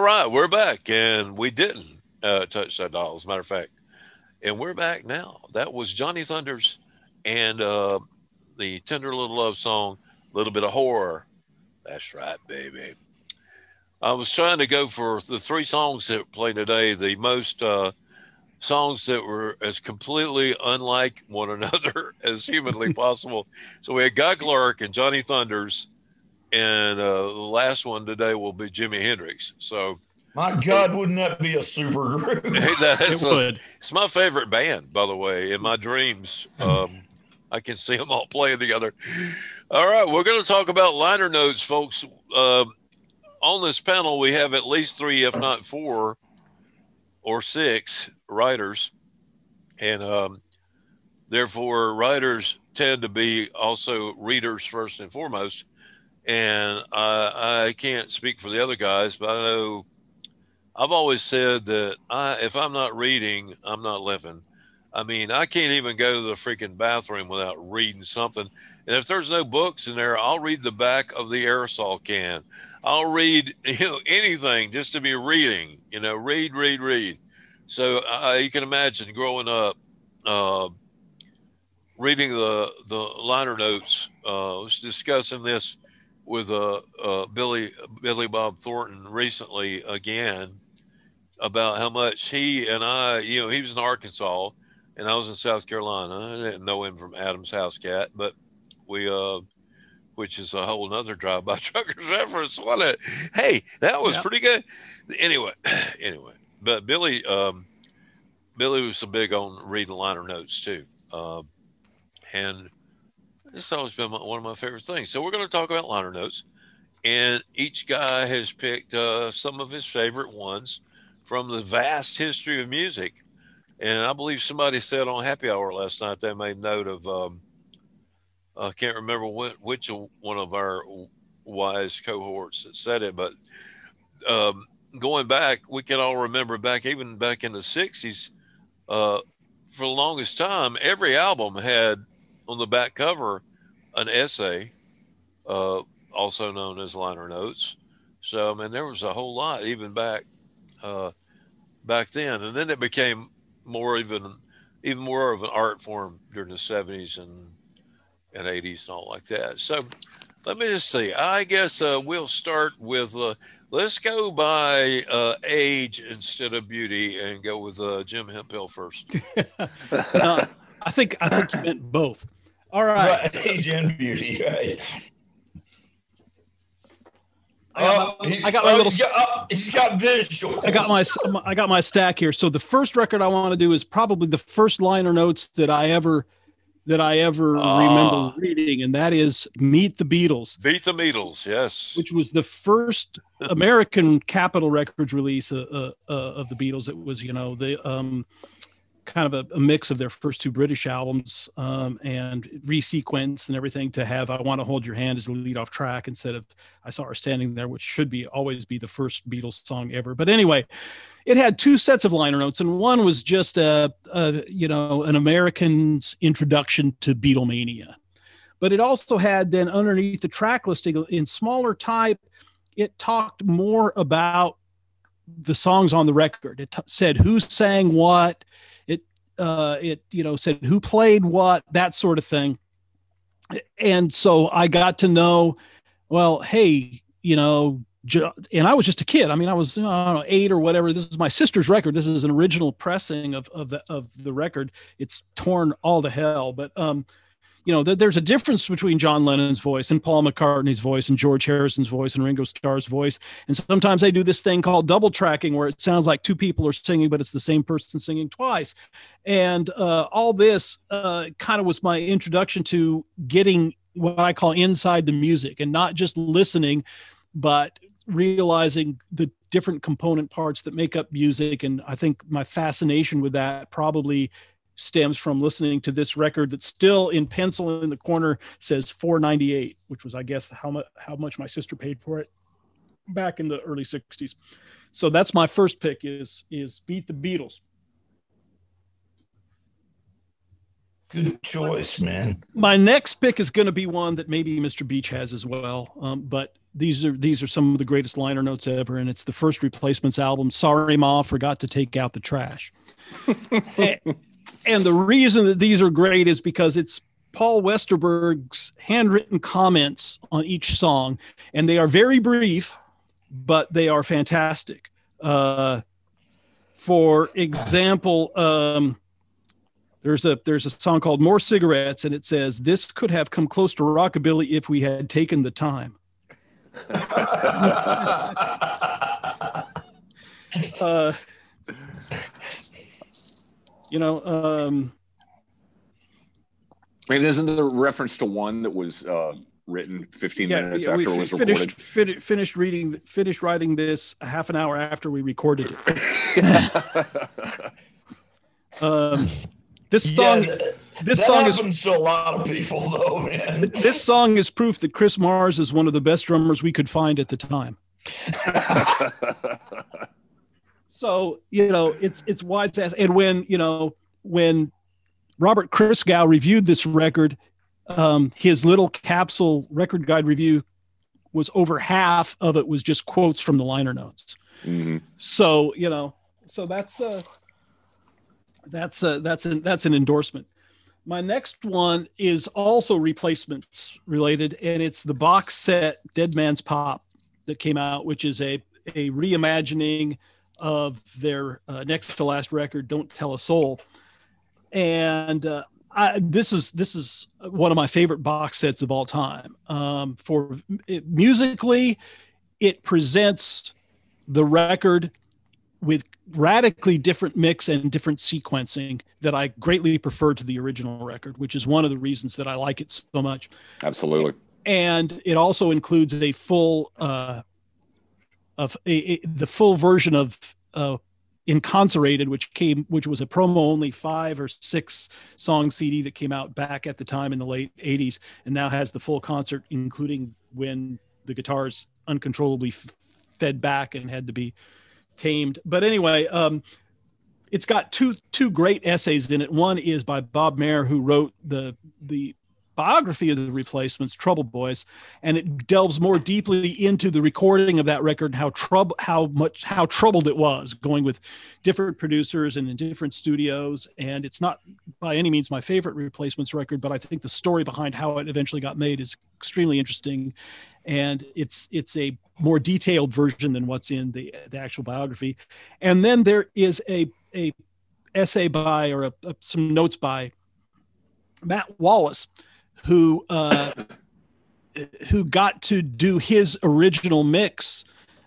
All right, we're back, and we didn't uh, touch that dial, as a matter of fact. And we're back now. That was Johnny Thunders and uh, the Tender Little Love song, Little Bit of Horror. That's right, baby. I was trying to go for the three songs that play today, the most uh, songs that were as completely unlike one <laughs> another as humanly possible. So we had Guy Clark and Johnny Thunders, and uh, the last one today will be Jimi Hendrix. So My God, wouldn't that be a super group? <laughs> That's It a- would. it's my favorite band, by the way. In my dreams, um, I can see them all playing together. All right, we're going to talk about liner notes, folks. Um on this panel, we have at least three, if not four or six writers, and um, therefore, writers tend to be also readers first and foremost. And I, I can't speak for the other guys, but I know I've always said that I, if I'm not reading, I'm not living. I mean, I can't even go to the freaking bathroom without reading something. And if there's no books in there, I'll read the back of the aerosol can. I'll read <laughs> you know anything just to be reading. You know, read, read, read. So uh, you can imagine growing up, uh, reading the the liner notes. Uh, was discussing this with uh, uh, Billy Billy Bob Thornton recently again about how much he and I, you know, he was in Arkansas and I was in South Carolina. I didn't know him from Adam's House Cat, but we, uh, which is a whole nother drive by <laughs> truckers reference. What a, hey, that was Yep. pretty good. Anyway, <clears throat> anyway, but Billy, um, Billy was so big on reading liner notes too. Um, and it's always been my, one of my favorite things. So we're going to talk about liner notes, and each guy has picked uh, some of his favorite ones from the vast history of music. And I believe somebody said on Happy Hour last night they made note of. Um, I can't remember what, which one of our wise cohorts that said it, but um, going back, we can all remember back even back in the '60s. Uh, for the longest time, every album had on the back cover an essay, uh, also known as liner notes. So I mean, there was a whole lot even back uh, back then, and then it became more even even more of an art form during the seventies and and eighties and all like that. So let me just see. I guess uh, we'll start with uh, let's go by uh, age instead of beauty and go with uh, Jim Hemphill first. <laughs> Uh, I think I think you meant both. All right. Right, age and beauty, right? <laughs> I got Oh, my- he- I got my oh, little he's got, oh, he's got visuals. I got my I got my stack here. So the first record I want to do is probably the first liner notes that I ever that I ever Ah. remember reading, and that is "Meet the Beatles," Beat the Beatles, yes. which was the first American Capitol Records release uh, uh, uh, of the Beatles. It was you know the um, kind of a, a mix of their first two British albums um, and resequence and everything to have "I Want to Hold Your Hand" as the lead off track instead of "I Saw Her Standing There," which should be always be the first Beatles song ever. But anyway, it had two sets of liner notes, and one was just a, a you know an American's introduction to Beatlemania, but it also had then underneath the track listing in smaller type, it talked more about the songs on the record. It t- said who sang what, uh, it you know said who played what, that sort of thing, and so I got to know, well, hey, you know and I was just a kid. I mean, I was I don't know, eight or whatever. This is my sister's record. This is an original pressing of of the of the record. It's torn all to hell, but um, you know, th- there's a difference between John Lennon's voice and Paul McCartney's voice and George Harrison's voice and Ringo Starr's voice. And sometimes they do this thing called double tracking, where it sounds like two people are singing, but it's the same person singing twice. And uh, all this uh, kind of was my introduction to getting what I call inside the music and not just listening, but realizing the different component parts that make up music. And I think my fascination with that probably stems from listening to this record that's still in pencil in the corner says 498, which was, I guess, how much how much my sister paid for it back in the early 60s. So that's my first pick is is Beat the Beatles. Good choice, man. My next pick is going to be one that maybe Mr. Beach has as well, um, but these are these are some of the greatest liner notes ever, and it's the first Replacements album. Sorry, Ma, forgot to take out the trash. and, the reason that these are great is because it's Paul Westerberg's handwritten comments on each song, and they are very brief, but they are fantastic. Uh, for example, um, there's a there's a song called "More Cigarettes," and it says, "This could have come close to rockabilly if we had taken the time." <laughs> uh, you know, um, I mean, isn't the reference to one that was uh, written 15 yeah, minutes yeah, we after it was finished recorded? fin- finished reading finished writing this a half an hour after we recorded it. <laughs> Um, this song, yeah, th- this that song is happens to a lot of people, though, man. this song is proof that Chris Mars is one of the best drummers we could find at the time. <laughs> So you know, it's it's wise ass. And when you know when Robert Christgau reviewed this record, um, his little capsule record guide review was over half of it was just quotes from the liner notes. Mhm. So you know, so that's uh, that's uh, that's an that's an endorsement. My next one is also replacements related, and it's the box set Dead Man's Pop that came out, which is a a reimagining of their uh, next to last record, "Don't Tell a Soul," and uh, I, this is this is one of my favorite box sets of all time. Um, for it, musically, it presents the record with radically different mix and different sequencing that I greatly prefer to the original record, which is one of the reasons that I like it so much. Absolutely. And it also includes a full uh, of a, a- the full version of uh, Inconcerated, which came, which was a promo only five or six song CD that came out back at the time in the late '80s, and now has the full concert, including when the guitars uncontrollably f- fed back and had to be tamed. But anyway, um, it's got two two great essays in it. One is by Bob Mehr, who wrote the the biography of the Replacements, Trouble Boys, and it delves more deeply into the recording of that record and how trouble how much how troubled it was going with different producers and in different studios. And it's not by any means my favorite Replacements record, but I think the story behind how it eventually got made is extremely interesting and it's it's a more detailed version than what's in the the actual biography. And then there is a a essay by or a, a- some notes by matt wallace who uh <coughs> who got to do his original mix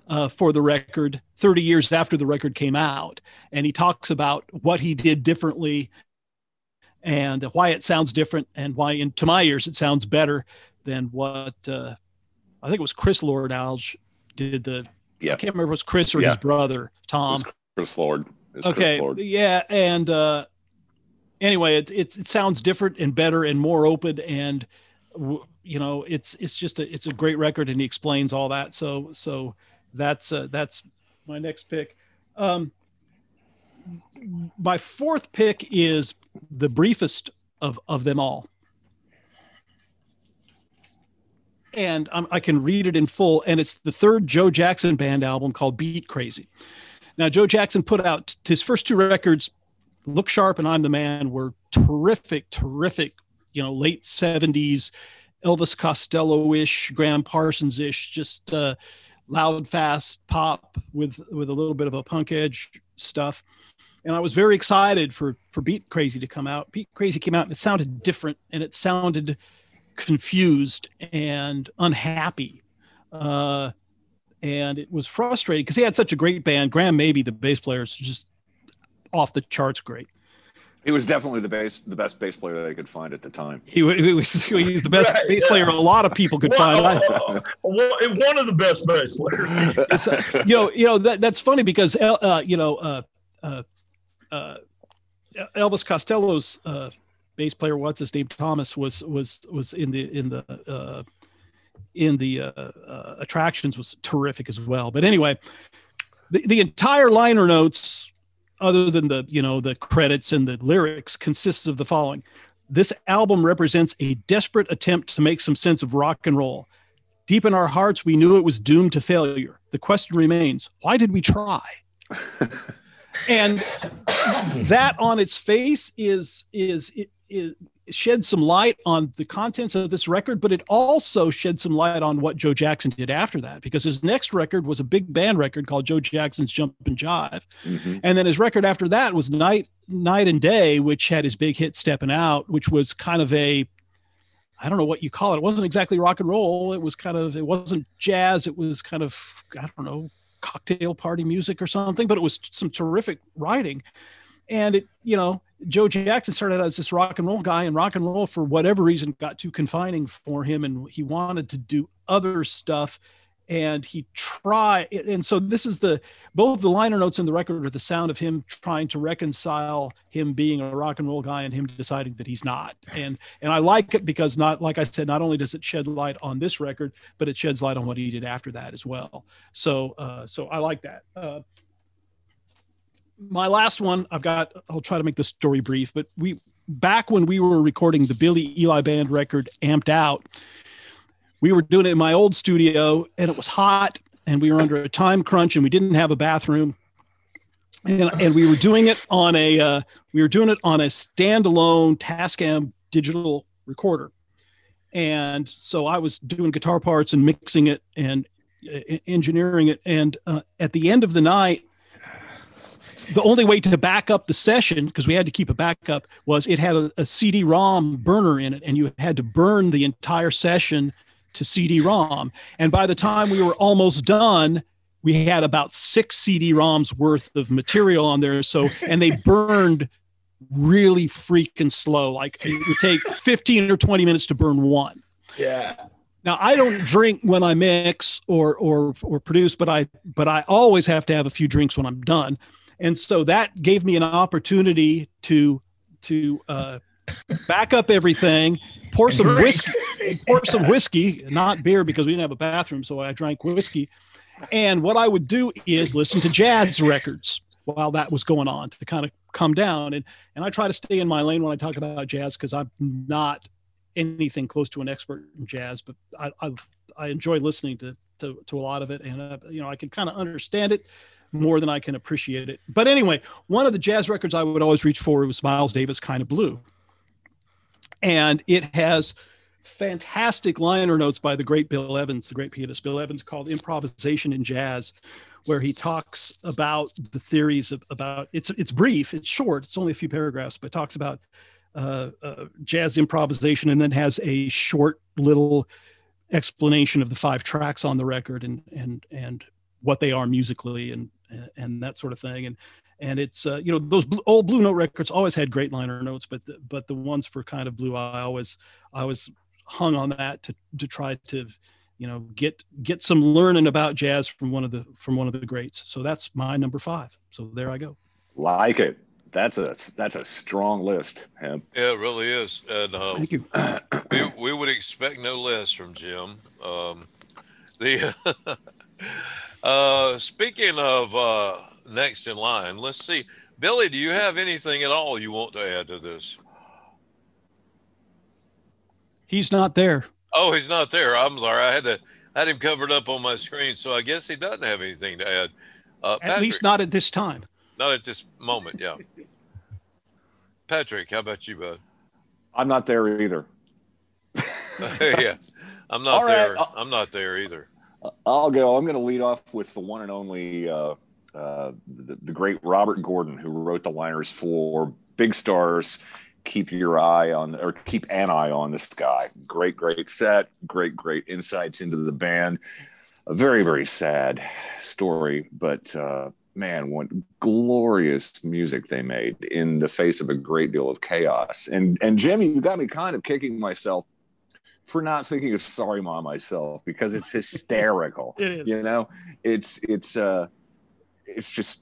uh, for the record 30 years after the record came out. And he talks about what he did differently and why it sounds different and why in to my ears it sounds better than what uh, I think it was Chris Lord Alge did the. Yeah. I can't remember if it was Chris or Yeah. his brother Tom. Chris Lord. Okay, Chris Lord. yeah, and uh, anyway, it, it it sounds different and better and more open and you know it's it's just a it's a great record and he explains all that. So so that's uh, that's my next pick. Um, my fourth pick is the briefest of of them all. And um, I can read it in full. And it's the third Joe Jackson band album called Beat Crazy. Now, Joe Jackson put out his first two records, Look Sharp and I'm the Man, were terrific, terrific, you know, late 70s, Elvis Costello ish, Graham Parsons ish, just uh, loud, fast pop with, with a little bit of a punk edge stuff. And I was very excited for, for Beat Crazy to come out. Beat Crazy came out and it sounded different and it sounded confused and unhappy. Uh, and it was frustrating because he had such a great band. Graham Maby, the bass player, is just off the charts great. He was definitely the bass, the best bass player they could find at the time. He, he was he was the best Right, bass yeah. player a lot of people could find. I- Well, well, one of the best bass players. it's, uh, you know, you know that that's funny because uh, you know uh, uh, uh, Elvis Costello's uh, bass player, what's his name, Thomas was was was in the in the uh, in the uh, uh, attractions was terrific as well. But anyway, the, the entire liner notes, other than the you know the credits and the lyrics, consists of the following: This album represents a desperate attempt to make some sense of rock and roll. Deep in our hearts, we knew it was doomed to failure. The question remains why did we try? <laughs> and that on its face is, is, is, is shed some light on the contents of this record, but it also shed some light on what Joe Jackson did after that, because his next record was a big band record called Joe Jackson's Jump and Jive. Mhm. And then his record after that was Night Night and Day, which had his big hit Stepping Out, which was kind of a I don't know what you call it. It wasn't exactly rock and roll. It was kind of it wasn't jazz. It was kind of I don't know cocktail party music or something, but it was some terrific writing. And it, you know, Joe Jackson started out as this rock and roll guy, and rock and roll, for whatever reason, got too confining for him, and he wanted to do other stuff. And he tried, and so this is the both the liner notes in the record are the sound of him trying to reconcile him being a rock and roll guy and him deciding that he's not. And and I like it because not like I said, not only does it shed light on this record, but it sheds light on what he did after that as well. So uh, so I like that. Uh, my last one i've got i'll try to make the story brief but we back when we were recording the billy eli band record amped out we were doing it in my old studio and it was hot and we were under a time crunch and we didn't have a bathroom. And, and we were doing it on a uh, we were doing it on a standalone tascam digital recorder. And so i was doing guitar parts and mixing it and uh, engineering it. And uh, at the end of the night the only way to back up the session because we had to keep a backup was it had a, a cd-rom burner in it and you had to burn the entire session to cd-rom and by the time we were almost done we had about six cd-roms worth of material on there so and they burned really freaking slow. Like it would take 15 or 20 minutes to burn one. Yeah. now I don't drink when I mix or or or produce, but I but I always have to have a few drinks when I'm done, and so that gave me an opportunity to to uh, back up everything, pour some Drink. whiskey, pour some whiskey, not beer because we didn't have a bathroom, so I drank whiskey. And what I would do is listen to jazz records while that was going on to kind of come down. And and I try to stay in my lane when I talk about jazz because I'm not anything close to an expert in jazz, but I I, I enjoy listening to, to to a lot of it, and uh, you know I can kind of understand it more than I can appreciate it. But anyway, one of the jazz records I would always reach for was Miles Davis, kind of blue, and it has fantastic liner notes by the great Bill Evans, the great pianist Bill Evans, called "Improvisation in Jazz." Where he talks about the theories of about it's it's brief, it's short, it's only a few paragraphs, but talks about uh, uh, jazz improvisation and then has a short little explanation of the five tracks on the record and and and what they are musically and and that sort of thing and and it's uh, you know those blue, old blue note records always had great liner notes but the, but the ones for kind of blue i always i was hung on that to to try to you know get get some learning about jazz from one of the from one of the greats so that's my number five so there i go Like it. That's a that's a strong list. Hemp. Yeah, it really is. And uh, thank you <clears throat> we, we would expect no less from Jim. Um, the <laughs> uh, speaking of uh, next in line, let's see, Billy. Do you have anything at all you want to add to this? he's not there Oh, he's not there. I'm sorry. I had to I had him covered up on my screen, so I guess he doesn't have anything to add. Uh, at Patrick, least not at this time not at this moment. Yeah. <laughs> Patrick, how about you, bud? I'm not there either. <laughs> yeah, I'm not All right, there. uh, I'm not there either. I'll go. I'm going to lead off with the one and only, uh, uh, the, the great Robert Gordon, who wrote the liners for Big Stars. Keep your eye on, or keep an eye on this guy. Great, great set. Great, great insights into the band. A very, very sad story, but uh, man, what glorious music they made in the face of a great deal of chaos. And and Jimmy, you got me kind of kicking myself for not thinking of sorry mom myself because it's <laughs> hysterical It is. you know it's it's uh it's just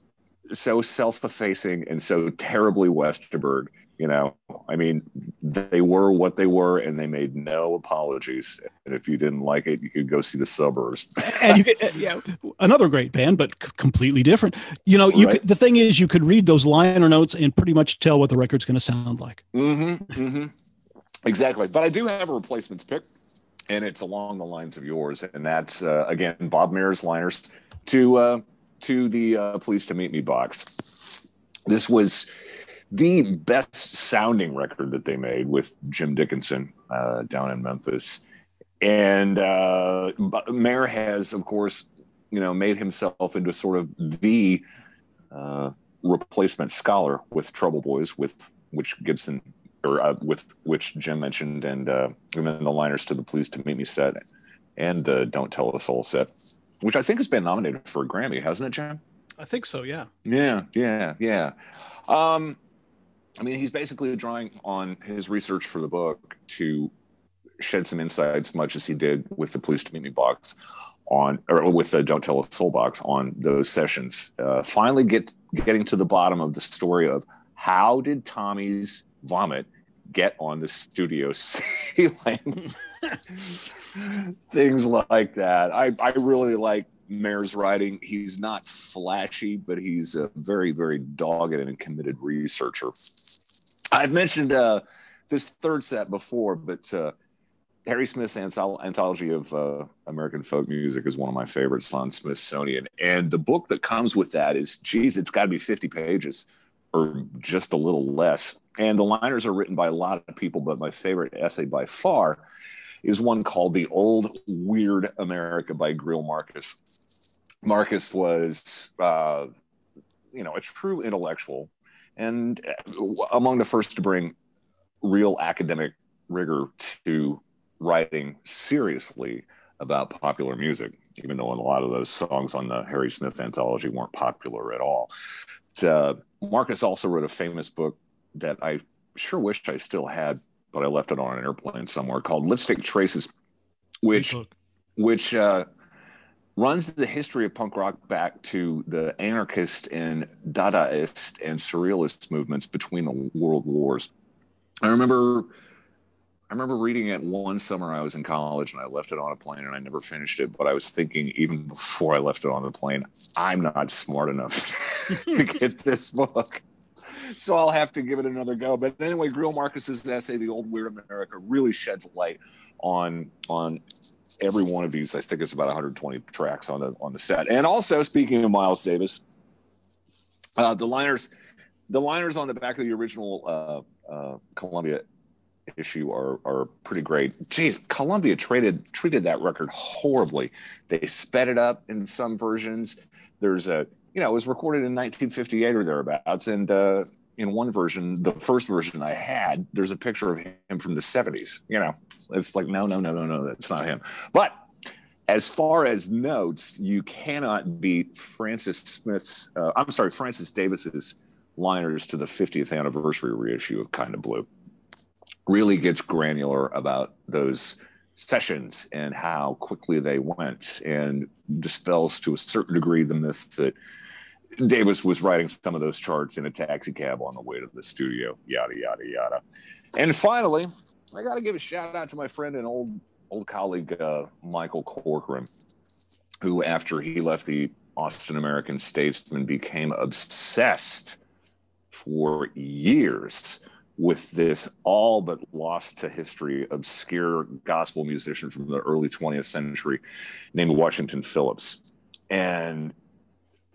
so self-effacing and so terribly westerberg you know i mean they were what they were and they made no apologies and if you didn't like it you could go see the suburbs and you could, yeah, another great band, but c- completely different. You know, you Right. could, the thing is, you could read those liner notes and pretty much tell what the record's going to sound like. Mm-hmm, mm-hmm. Exactly. But I do have a replacements pick. and it's along the lines of yours, and that's uh, again Bob Mehr's liners to uh, to the uh, "Pleased to Meet Me" box. This was the best sounding record that they made with Jim Dickinson uh, down in Memphis, and uh, Mayer has, of course, you know, made himself into sort of the uh, replacement scholar with Trouble Boys, with which Gibson or uh, with which Jim mentioned, and uh, and then the liners to the "Pleased to Meet Me" set, and uh, "Don't Tell a Soul" set, which I think has been nominated for a Grammy, hasn't it, Jim? I think so. Yeah. Yeah, yeah, yeah. Um, I mean, he's basically drawing on his research for the book to shed some insights, much as he did with the Pleased to Meet Me box on, or with the Don't Tell a Soul box on those sessions. Uh, finally, get getting to the bottom of the story of how did Tommy's vomit get on the studio <laughs> ceiling? Things like that. I, I really like Mehr's writing. He's not flashy, but he's a very, very dogged and committed researcher. I've mentioned uh, this third set before, but uh, Harry Smith's anthology of uh, American folk music is one of my favorites on Smithsonian. And the book that comes with that is, geez, it's got to be 50 pages or just a little less. And the liners are written by a lot of people, but my favorite essay by far is one called The Old Weird America by Greil Marcus. Marcus was, uh, you know, a true intellectual and among the first to bring real academic rigor to writing seriously about popular music, even though a lot of those songs on the Harry Smith anthology weren't popular at all. Uh, Marcus also wrote a famous book that I sure wished I still had, but I left it on an airplane somewhere called Lipstick Traces, which which uh, runs the history of punk rock back to the anarchist and Dadaist and surrealist movements between the world wars. I remember I remember reading it one summer I was in college and I left it on a plane and I never finished it. But I was thinking even before I left it on the plane, I'm not smart enough <laughs> to get this book. So I'll have to give it another go. But anyway, Greil Marcus's essay, The Old Weird America, really sheds light on on every one of these. I think it's about 120 tracks on the on the set. And also, speaking of Miles Davis, uh, the liners, the liners on the back of the original uh, uh, Columbia issue are are pretty great. Jeez, Columbia traded treated that record horribly. They sped it up in some versions. There's a you know it was recorded in 1958 or thereabouts, and uh, in one version, the first version I had, there's a picture of him from the 70s. You know, it's like no, no, no, no, no, that's not him. But as far as notes, you cannot beat Francis Smith's. Uh, I'm sorry, Francis Davis's liners to the 50th anniversary reissue of Kind of Blue really gets granular about those sessions and how quickly they went and dispels to a certain degree the myth that Davis was writing some of those charts in a taxi cab on the way to the studio, yada, yada, yada. And finally, I got to give a shout out to my friend and old old colleague, uh, Michael Corcoran, who, after he left the Austin American Statesman, became obsessed for years with this all but lost to history obscure gospel musician from the early 20th century named Washington Phillips. And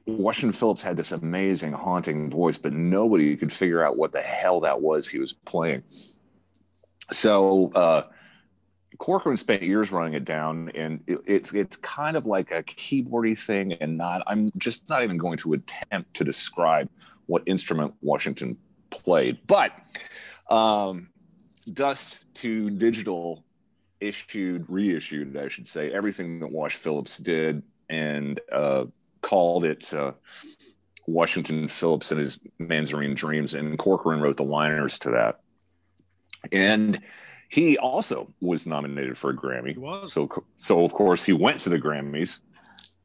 Washington Phillips had this amazing, haunting voice, but nobody could figure out what the hell that was he was playing. So, uh, Corcoran spent years running it down, and it, it's it's kind of like a keyboardy thing, and not. I'm just not even going to attempt to describe what instrument Washington played. But um, Dust to Digital issued, reissued, I should say, everything that Wash Phillips did and uh, called it uh, Washington Phillips and his Manzarene Dreams. And Corcoran wrote the liners to that. And he also was nominated for a Grammy. So, so of course, he went to the Grammys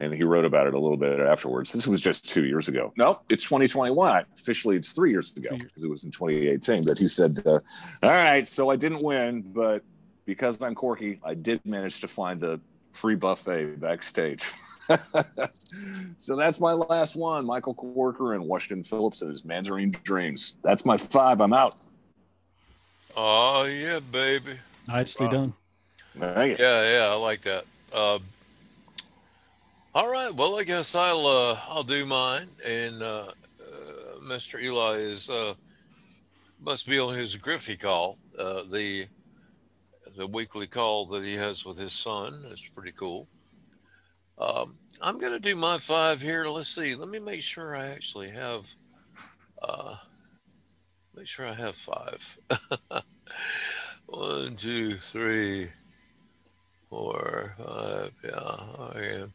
and he wrote about it a little bit afterwards. This was just two years ago. No, it's 2021. Officially, it's three years ago because it was in 2018. But he said, uh, "All right, so I didn't win, but because I'm Corky, I did manage to find a free buffet backstage." <laughs> so that's my last one. Michael Corcoran Washington Phillips and his Mandarin Dreams. That's my five. I'm out. Oh yeah, baby. Nicely Wow. done. Thank you. Yeah, yeah, I like that. Um, all right, well, I guess I'll uh, I'll do mine, and uh, uh, Mr. Eli is uh, must be on his Griffey call, uh, the the weekly call that he has with his son. It's pretty cool. Um, I'm gonna do my five here. Let's see. Let me make sure I actually have. Uh, make sure I have five. <laughs> One, two, three, four, five. Yeah, I am.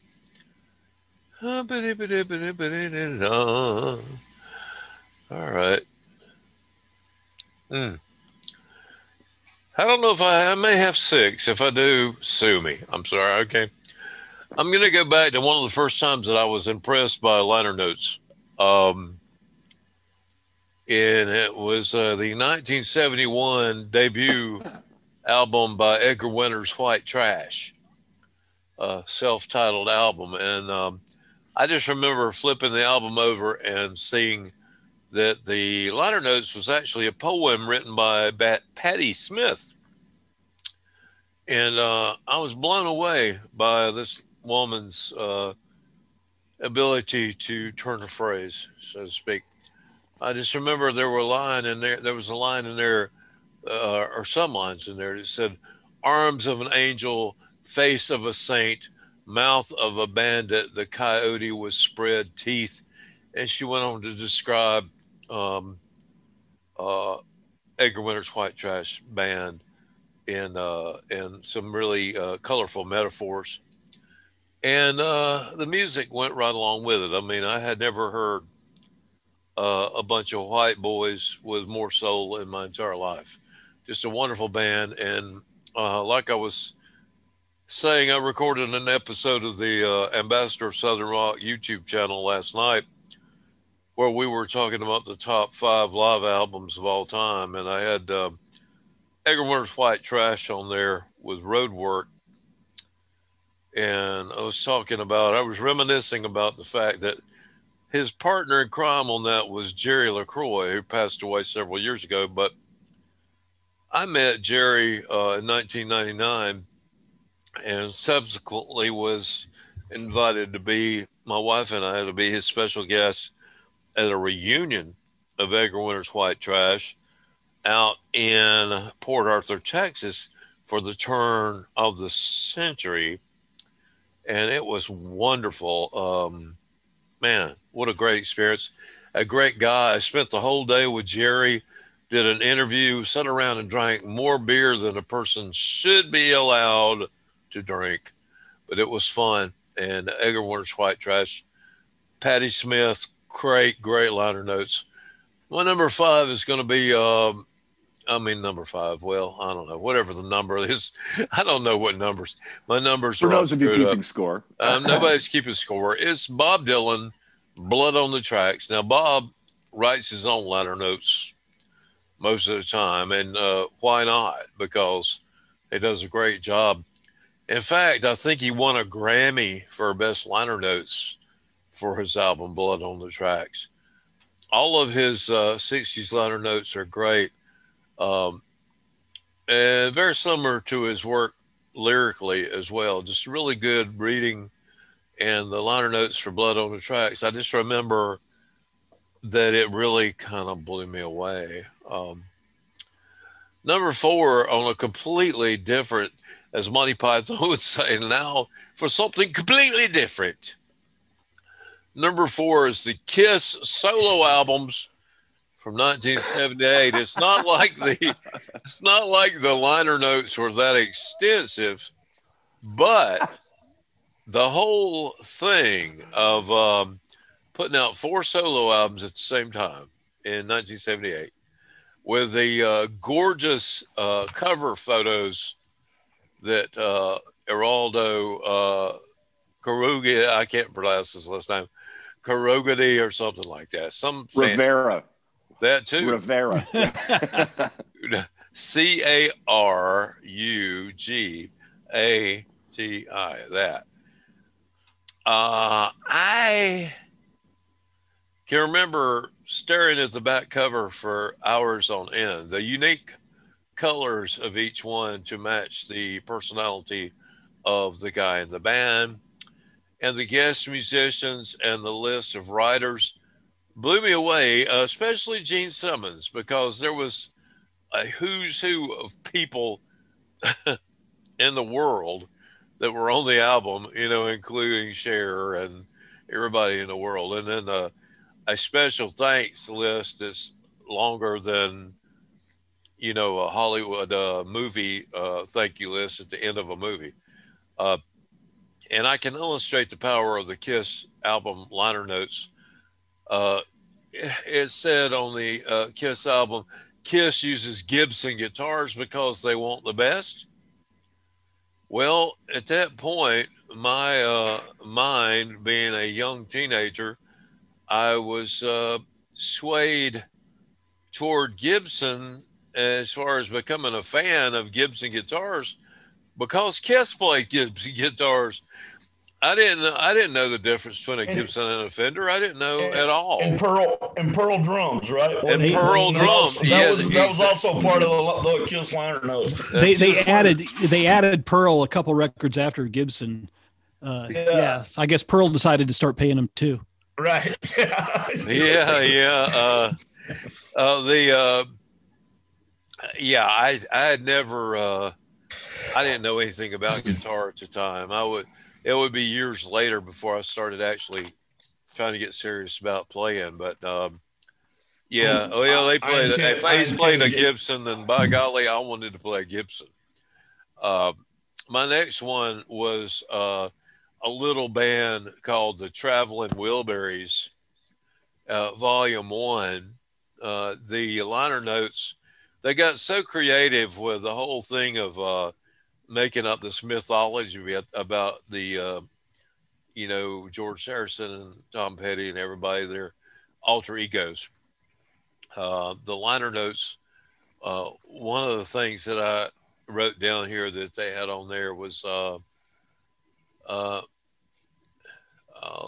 All right. Hmm. I don't know if I, I may have six. If I do, sue me. I'm sorry. Okay. I'm going to go back to one of the first times that I was impressed by liner notes. Um, and it was uh, the 1971 debut album by Edgar Winter's White Trash, a self titled album. And um, I just remember flipping the album over and seeing that the liner notes was actually a poem written by Bat- Patti Smith. And uh, I was blown away by this woman's uh, ability to turn a phrase, so to speak. I just remember there were line in there. There was a line in there, uh, or some lines in there that said, "Arms of an angel, face of a saint, mouth of a bandit. The coyote was spread teeth." And she went on to describe um, uh, Edgar Winter's White Trash Band in uh, in some really uh, colorful metaphors, and uh, the music went right along with it. I mean, I had never heard uh, a bunch of white boys with more soul in my entire life. Just a wonderful band, and uh, like I was saying, I recorded an episode of the uh, Ambassador of Southern Rock YouTube channel last night where we were talking about the top five live albums of all time, and I had uh, Edgar Winter's White Trash on there with Roadwork, and I was talking about, I was reminiscing about the fact that his partner in crime on that was Jerry LaCroix, who passed away several years ago. But I met Jerry uh, in 1999, and subsequently was invited to be my wife and I to be his special guest at a reunion of Edgar Winter's White Trash out in Port Arthur, Texas for the turn of the century. And it was wonderful. Um, man, what a great experience. A great guy. I spent the whole day with Jerry, did an interview, sat around and drank more beer than a person should be allowed to drink. But it was fun. And Edgar Winter's White Trash, Patti Smith, great, great liner notes. My number five is going to be, um, I mean, number five. Well, I don't know, whatever the number <laughs> is. I don't know what numbers. My numbers For are those of you keeping up. score, Um, nobody's keeping score. It's Bob Dylan, Blood on the Tracks. Now, Bob writes his own liner notes most of the time, and uh, why not? Because he does a great job. In fact, I think he won a Grammy for best liner notes for his album Blood on the Tracks. All of his uh, 60s liner notes are great. Um, and very similar to his work lyrically as well. Just really good reading and the liner notes for Blood on the Tracks. I just remember that it really kind of blew me away. Um, number four on a completely different, as Monty Python <laughs> would say now, for something completely different. Number four is the Kiss solo albums from 1978. It's not <laughs> like the it's not like the liner notes were that extensive, but the whole thing of um, putting out four solo albums at the same time in 1978 with the uh, gorgeous uh, cover photos that uh, Geraldo uh, Caruga, I can't pronounce his last name, Carugati or something like that. Some fan- Rivera, that too. Rivera. <laughs> <laughs> C A R U G A T I. That. Uh, I can remember staring at the back cover for hours on end. The unique colors of each one to match the personality of the guy in the band. And the guest musicians and the list of writers blew me away, uh, especially Gene Simmons, because there was a who's who of people <laughs> in the world that were on the album, you know, including Cher and everybody in the world. And then uh, a special thanks list is longer than, you know, a Hollywood uh, movie uh, thank you list at the end of a movie. Uh, and I can illustrate the power of the Kiss album liner notes. Uh, it said on the uh, Kiss album, Kiss uses Gibson guitars because they want the best. Well, at that point, my uh, mind, being a young teenager, I was uh, swayed toward Gibson as far as becoming a fan of Gibson guitars because Kiss played Gibson <laughs> guitars. I didn't know, I didn't know the difference between a And- Gibson and a Fender. I didn't know And- at all. And Pearl and Pearl drums, right? And Wasn't Pearl drums, That yes, was that was also part of the, the Kiss liner notes. they That's they just- added they added Pearl a couple records after Gibson. Uh, Yeah. yeah. I guess Pearl decided to start paying them too. Right. <laughs> yeah, yeah. Uh, uh, the uh, yeah, I I had never uh, I didn't know anything about <clears throat> guitar at the time. I would it would be years later before I started actually trying to get serious about playing. But um, yeah, oh yeah, they I played. if I Ace intend played to a Gibson, then by golly, I wanted to play a Gibson. Uh, my next one was uh, a little band called the Traveling Wilburys, uh, Volume One. Uh, the liner notes, they got so creative with the whole thing of uh, making up this mythology about- the, uh, you know, George Harrison and Tom Petty and everybody, their alter egos. Uh, the liner notes, uh, one of the things that I wrote down here that they had on there was uh, uh,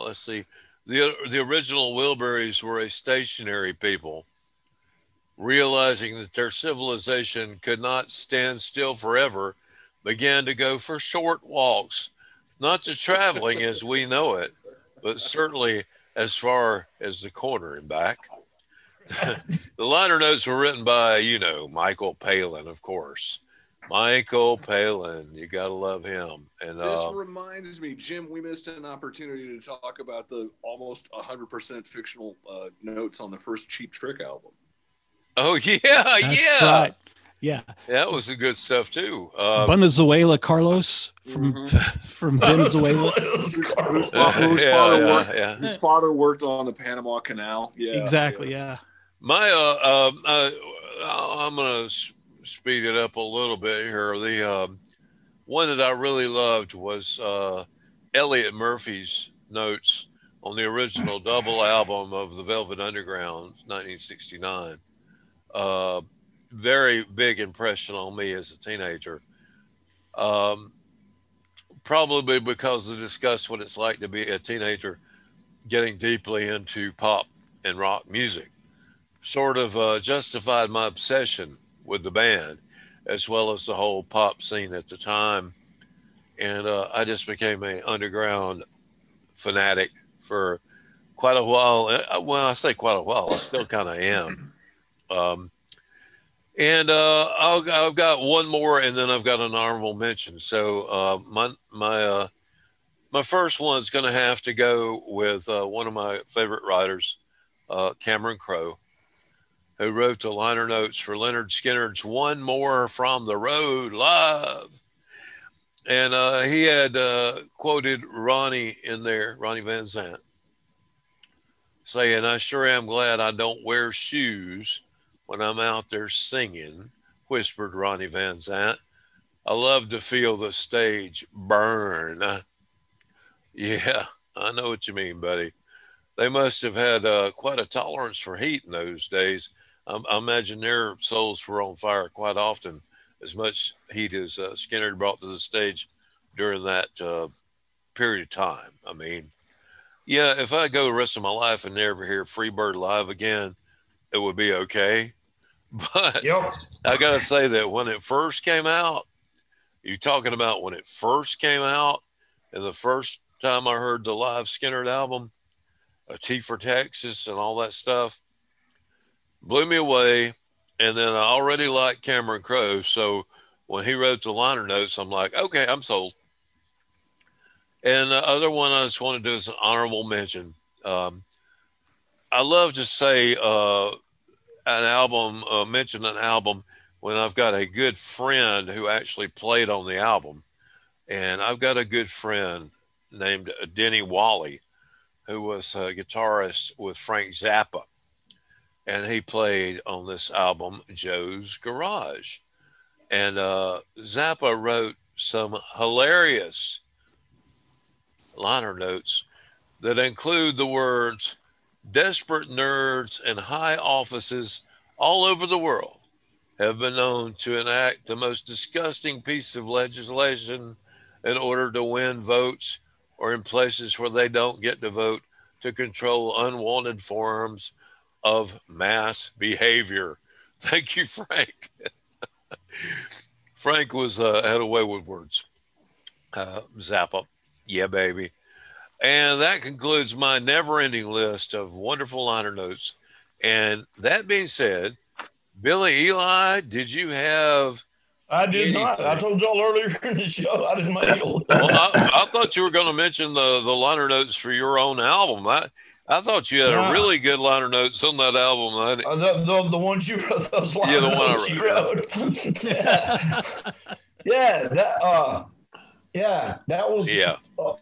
let's see the the original Wilburys were a stationary people realizing that their civilization could not stand still forever began to go for short walks not to traveling as we know it but certainly as far as the corner and back <laughs> the liner notes were written by you know michael palin of course Michael Palin, you gotta love him. And This uh, reminds me, Jim, we missed an opportunity to talk about the almost 100% fictional uh, notes on the first Cheap Trick album. Oh <laughs> yeah, That's yeah, right. Yeah. that was the good stuff too. Uh, Venezuela Carlos from Mhm. <laughs> from <laughs> Venezuela. Whose, fa- whose yeah, father yeah, worked, yeah. whose father worked on the Panama Canal. Yeah, exactly. Yeah. My uh, um, uh, I'm gonna speed it up a little bit here. The um, one that I really loved was uh, Elliot Murphy's notes on the original double album of the Velvet Underground, 1969. Uh, very big impression on me as a teenager. Um, probably because they discussed what it's like to be a teenager getting deeply into pop and rock music. Sort of uh, justified my obsession with the band as well as the whole pop scene at the time. And uh, i just became an underground fanatic for quite a while. Uh, well i say quite a while. I still kind of am um, and uh, I'll, i've got one more and then i've got an honorable mention so uh, my my uh, my first one's going to have to go with uh, one of my favorite writers uh, cameron crowe who wrote the liner notes for Lynyrd Skynyrd's One More from the Road Live. And uh, he had quoted Ronnie in there, Ronnie Van Zant, saying, I sure am glad I don't wear shoes when I'm out there singing, whispered Ronnie Van Zant. I love to feel the stage burn. <laughs> Yeah, I know what you mean, buddy. They must have had uh, quite a tolerance for heat in those days. I, I imagine their souls were on fire quite often, as much heat as uh, Skynyrd brought to the stage during that uh, period of time. I mean, yeah, if I go the rest of my life and never hear Freebird live again, it would be okay. <laughs> But Yep. I gotta say that when it first came out, you talking about when it first came out, and the first time I heard the live Skynyrd album, a T for Texas and all that stuff, blew me away. And then I already liked Cameron Crowe, so when he wrote the liner notes, I'm like, okay, I'm sold. And the other one I just want to do is an honorable mention. Um, I love to say uh, an album, uh, mention an album when I've got a good friend who actually played on the album. And I've got a good friend named Denny Walley, who was a guitarist with Frank Zappa. And he played on this album, Joe's Garage. And uh, Zappa wrote some hilarious liner notes that include the words desperate nerds and high offices all over the world have been known to enact the most disgusting piece of legislation in order to win votes or in places where they don't get to vote to control unwanted forms of mass behavior. <laughs> Thank you, Frank. <laughs> Frank was uh, had a way with words. Uh, Zappa, yeah, baby. And that concludes my never-ending list of wonderful liner notes. And that being said, Billy Eli, did you have? I did not. I told y'all earlier <laughs> in the show I didn't make. Well, I, I thought you were going to mention the the liner notes for your own album. I I thought you had Nah. a really good liner notes on that album. I, Uh, the, the, the ones you wrote, <laughs> those lines Yeah, the one I you wrote, wrote. yeah. <laughs> yeah, that uh, yeah, that was yeah. uh,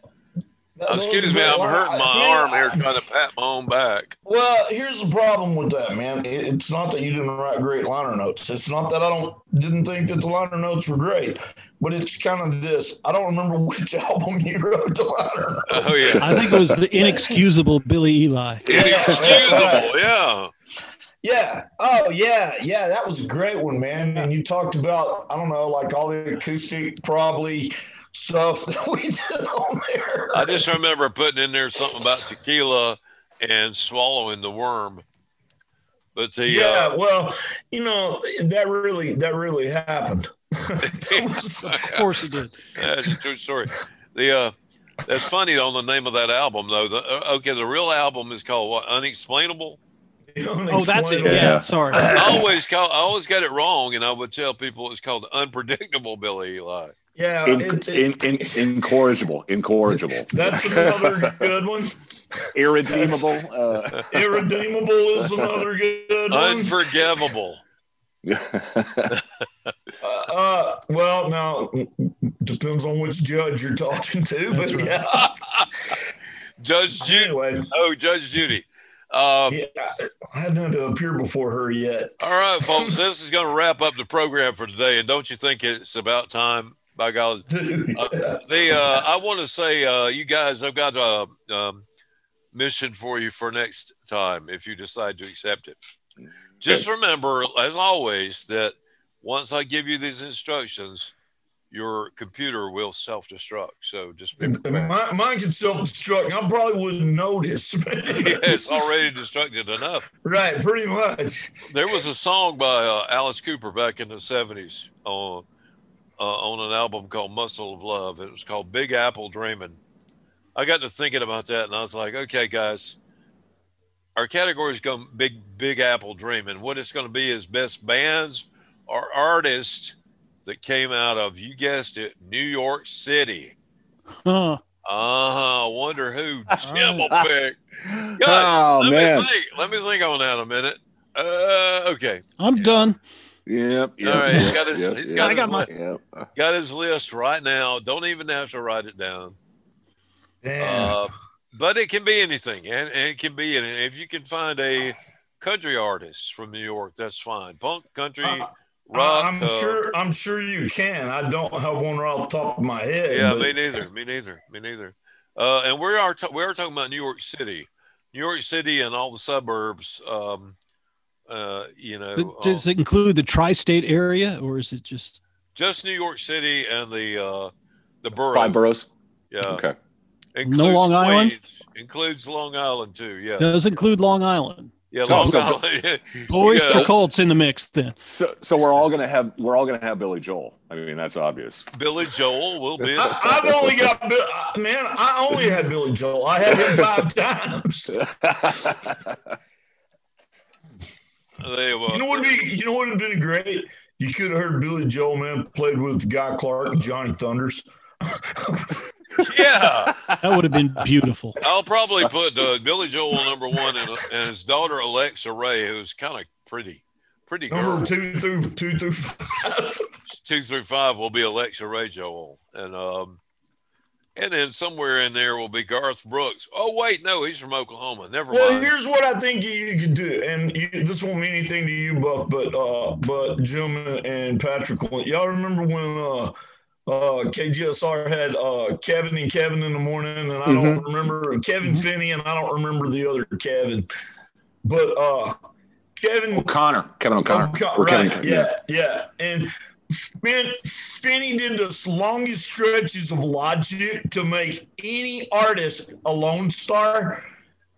Oh, that- Excuse me, I'm hurting my Yeah, arm here trying to pat my own back. Well, here's the problem with that, man. It- It's not that you didn't write great liner notes. It's not that I don't didn't think that the liner notes were great, but it's kind of this. I don't remember <laughs> which album you wrote the liner <laughs> notes. Oh yeah, I think it was the <laughs> inexcusable Billy Eli. inexcusable. Yeah, Yeah. Oh, yeah. Yeah. That was a great one, man. And you talked about, I don't know, like all the acoustic, probably stuff <laughs> that we did on there. I just remember putting in there something about tequila and swallowing the worm. But the yeah. uh, Well, you know, that really, that really happened. <laughs> Was- Of course he did. That's a true story. The uh, that's funny on the name of that album though. The, uh, okay, the real album is called what? Unexplainable. <laughs> Oh, that's it. Yeah. Yeah. Sorry. I <laughs> always call, I always got it wrong, and I would tell people it's called Unpredictable Billy Eli. Yeah. In, it's- in, in, incorrigible, incorrigible, <laughs> that's another good one. irredeemable. Uh, Irredeemable is another good one. Unforgivable. Uh, well, now depends on which judge you're talking to, but right. yeah. Judge Judy. Anyway, Oh, Judge Judy. Um, yeah, I hadn't to appear before her yet. All right, folks, <laughs> this is going to wrap up the program for today. And don't you think it's about time? By God, <laughs> Uh, the uh, I want to say, uh, you guys, I've got a um, mission for you for next time if you decide to accept it. Just remember, as always, that once I give you these instructions, your computer will self-destruct. So just. Mine, mine can self-destruct. I probably wouldn't notice. <laughs> <laughs> it's already destructed enough. right, pretty much. There was a song by uh, Alice Cooper back in the 70s on, uh, on an album called Muscle of Love. It was called Big Apple Dreaming. I got to thinking about that and I was like, okay, guys, our category is going big, big Apple Dreaming. What it's going to be is best bands or artists that came out of, you guessed it, New York City. Huh. Uh huh. Wonder who <laughs> Jim will right. pick. oh let man. me think. Let me think on that a minute. Uh, okay. I'm done. Yep. yep All right, he's got his- yep, he's yep, got I got my- Yep. got his list right now. Don't even have to write it down. Damn. Uh, but it can be anything, and, and it can be and if you can find a country artist from New York, that's fine. Punk, country, Uh, rock. I'm uh, sure. I'm sure you can. I don't have one right off the top of my head. Yeah, but- me neither. Me neither. Me neither. Uh, and we are ta- we are talking about New York City, New York City, and all the suburbs. Um, uh, you know, But Does uh, it include the tri-state area, or is it just? just New York City and the uh, the borough. Five boroughs. Yeah. Okay. Includes Long Island? Queens, includes Long Island too. Yeah. Does include Long Island? Yeah, So- Long so- Island. <laughs> Boys Yeah. to Colts in the mix then. So, so we're all gonna have we're all gonna have Billy Joel. I mean, that's obvious. Billy Joel will be. I, I've only got uh, man. I only had Billy Joel. I had him five <laughs> times. They will. You know what? Be you know what would have been great. You could have heard Billy Joel, man, played with Guy Clark and Johnny Thunders. Yeah, That would have been beautiful. I'll probably put uh, Billy Joel number one and, and his daughter Alexa Ray, who's kind of pretty, pretty girl. Number two through two through five. Two through five will be Alexa Ray Joel, and um, and then somewhere in there will be Garth Brooks. Oh wait, no, he's from Oklahoma. Never mind. Well, mind. here's what I think you, you could do, and you, this won't mean anything to you, Buff, but uh, but Jim and, and Patrick, y'all remember when uh, uh, KGSR had uh, Kevin and Kevin in the morning, and I don't remember Kevin Finney, and I don't remember the other Kevin, but uh, Kevin O'Connor, Kevin O'Connor, O'Con- Or Kevin- right, yeah, yeah. And man, Finney did the longest stretches of logic to make any artist a lone star.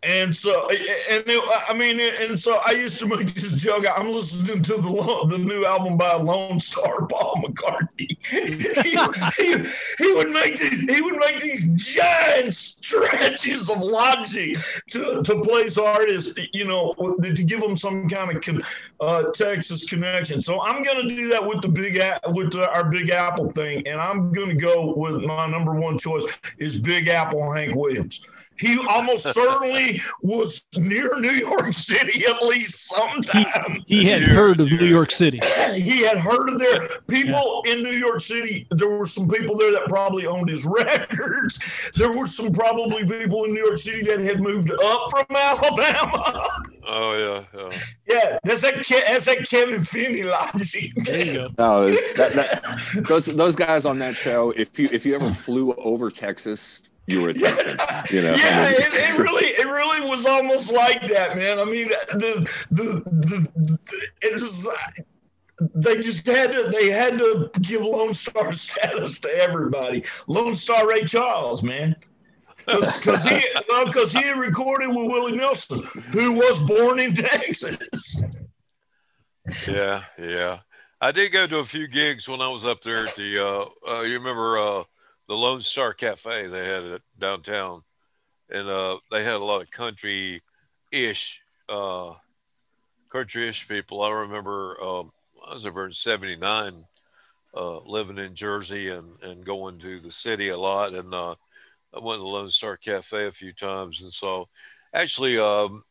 And so, and it, I mean, and so I used to make this joke. I'm listening to the the new album by Lone Star Paul McCartney. he, he, he would make these he would make these giant stretches of logic to, to place artists, you know, to give them some kind of con, uh, Texas connection. So I'm going to do that with the big with the, our Big Apple thing, and I'm going to go with my number one choice is Big Apple Hank Williams. He almost <laughs> certainly was near New York City at least sometime. He had Here, heard of New. York City. <clears throat> He had heard of there people in New York City. There were some people there that probably owned his <laughs> records. There were some probably people in New York City that had moved up from <laughs> Alabama. Oh yeah, yeah. yeah, that's that. Ke- That's that Kevin Finney logic. There you go. No, that, that, those those guys on that show. If you if you ever flew over Texas, you were a Texan. You know. yeah, I mean- it, it really, it really was almost like that, man. I mean, the the the, the it was. They just had to. They had to give Lone Star <laughs> status to everybody. Lone Star Ray Charles, man, because he <laughs> because he recorded with Willie Nelson, who was born in Texas. Yeah, yeah. I did go to a few gigs when I was up there at the. Uh, uh, you remember uh, the Lone Star Cafe they had it downtown, and uh, they had a lot of country-ish, uh, country-ish people. I remember um, I was over in '79, uh, living in Jersey and and going to the city a lot, and uh, I went to the Lone Star Cafe a few times, and so actually um,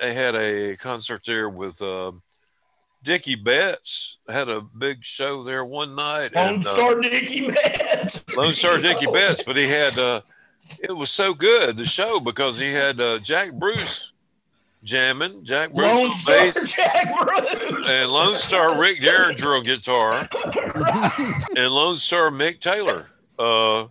they had a concert there with. um Dickey Betts had a big show there one night. Lone and, uh, Star Dickey Betts. <laughs> Lone Star Dickey <laughs> Betts, but he had uh, it was so good the show because he had uh, Jack Bruce jamming, Jack Bruce Lone on Star bass, <laughs> Jack Bruce. and Lone Star Rick Derringer on guitar, and Lone Star Mick Taylor. Uh,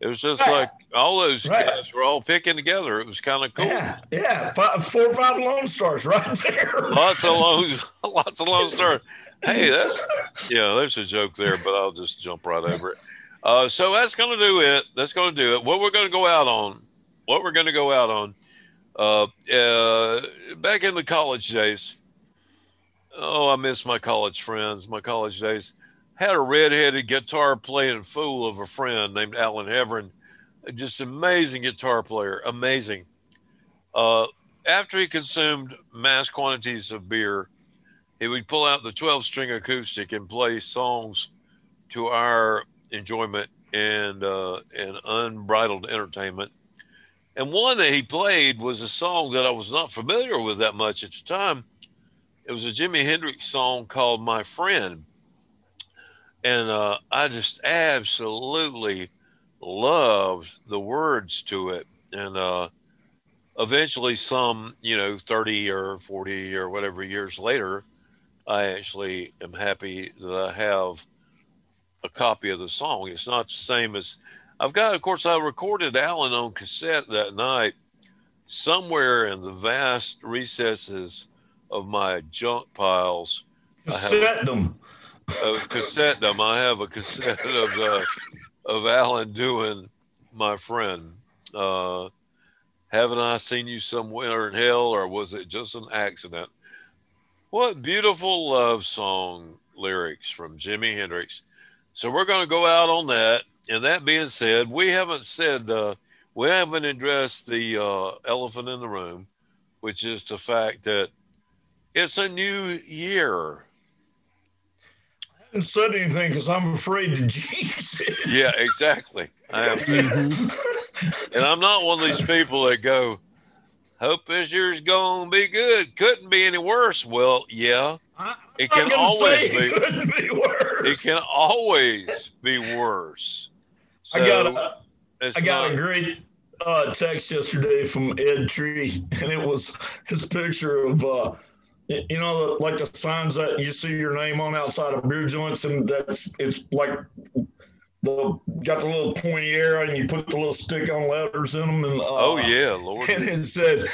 it was just Right. like all those Right. guys were all picking together. It was kind of cool. Yeah, yeah, five, four or five Lone Stars <laughs> right there. Lots of Lone, <laughs> lots of Lone Stars. Hey, that's <laughs> yeah, there's a joke there, but I'll just jump right over it. Uh, so that's going to do it. That's going to do it. What we're going to go out on, what we're going to go out on, uh, uh, back in the college days. Oh, I miss my college friends, my college days. Had a redheaded guitar playing fool of a friend named Alan Heverin, just amazing guitar player, amazing. Uh, after he consumed mass quantities of beer, he would pull out the 12 string acoustic and play songs to our enjoyment and uh, and unbridled entertainment. And one that he played was a song that I was not familiar with that much at the time. It was a Jimi Hendrix song called "My Friend," and uh, I just absolutely loved the words to it. And uh, eventually, some you know, thirty or forty or whatever years later, I actually am happy that I have a copy of the song. It's not the same as I've got, of course, I recorded Alan on cassette that night somewhere in the vast recesses of my junk piles. I have them. a cassette them. I have a cassette of uh, of Alan doing my friend. Uh, Haven't I seen you somewhere in hell, or was it just an accident? What beautiful love song lyrics from Jimi Hendrix. So we're going to go out on that. And that being said, we haven't said, uh, we haven't addressed the uh, elephant in the room, which is the fact that it's a new year. I haven't said anything because I'm afraid to jinx it. Yeah, exactly. I am. And I'm not one of these people that go, hope this year's going to be good. Couldn't be any worse. Well, yeah, I, It can always be. Be worse. it can always be worse. So I got a, it's got not, a great uh, text yesterday from Ed Tree, and it was his picture of, uh, you know, like the signs that you see your name on outside of beer joints, and that's it's like the got the little pointy arrow, and you put the little stick on letters in them, and uh, oh, yeah, Lord. and it said.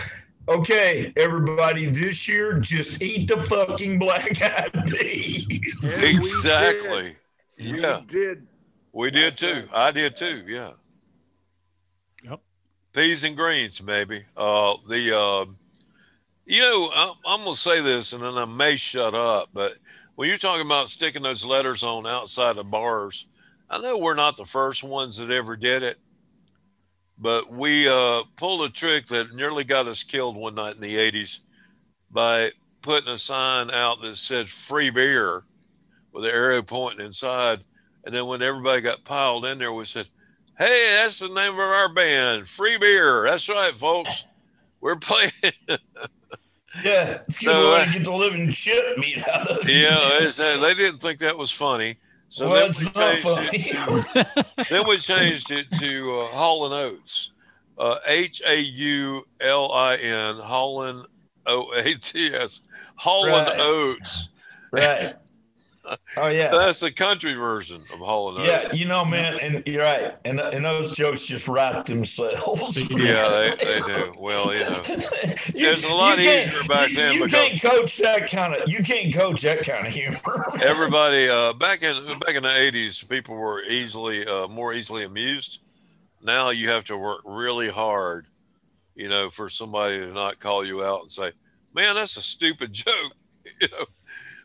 Okay, everybody, this year just eat the fucking black eyed <laughs> peas. And we did. Exactly. We Yeah, did. we did too. right. I did too. Yeah. Yep. Peas and greens, maybe. Uh, the, uh, you know, I'm, I'm going to say this and then I may shut up, but when you're talking about sticking those letters on outside of bars, I know we're not the first ones that ever did it, but we uh, pulled a trick that nearly got us killed one night in the 80s by putting a sign out that said free beer with an arrow pointing inside. And then when everybody got piled in there, we said, Hey, that's the name of our band, Free Beer. That's right, folks. We're playing. <laughs> Yeah, it's a good So, uh, to get the living shit meat out of you. yeah, it's, uh, they didn't think that was funny. So well, then we not changed it. then we changed it to uh, Hall and Oates, uh, H A U L I N, Holland O A T S, Holland Right. Oats. right. Oh yeah. That's the country version of Hall and Yeah, you know, man, and you're right, and and those jokes just write themselves. <laughs> Yeah, they, they do. Well, you know, <laughs> You- It's a lot easier back you, then You because- can't coach that kind of. You can't coach that kind of humor. <laughs> everybody uh, back in back in the eighties, people were easily uh, more easily amused. Now you have to work really hard, you know, for somebody to not call you out and say, "Man, that's a stupid joke." You know,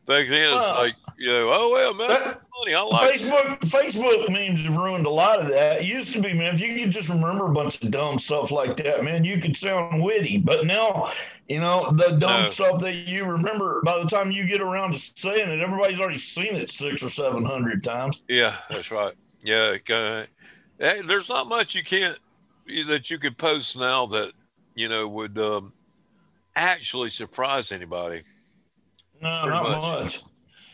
back then it's Well, like, you know, oh well, man, that-. I like. it." Facebook Facebook memes have ruined a lot of that. It used to be, man, if you could just remember a bunch of dumb stuff like that, man, you could sound witty. But now, you know, the dumb No. stuff that you remember by the time you get around to saying it, everybody's already seen it six or seven hundred times. Yeah, that's right. Yeah, eh, there's not much you can't that you could post now that you know would um, actually surprise anybody. No, Pretty not much. much.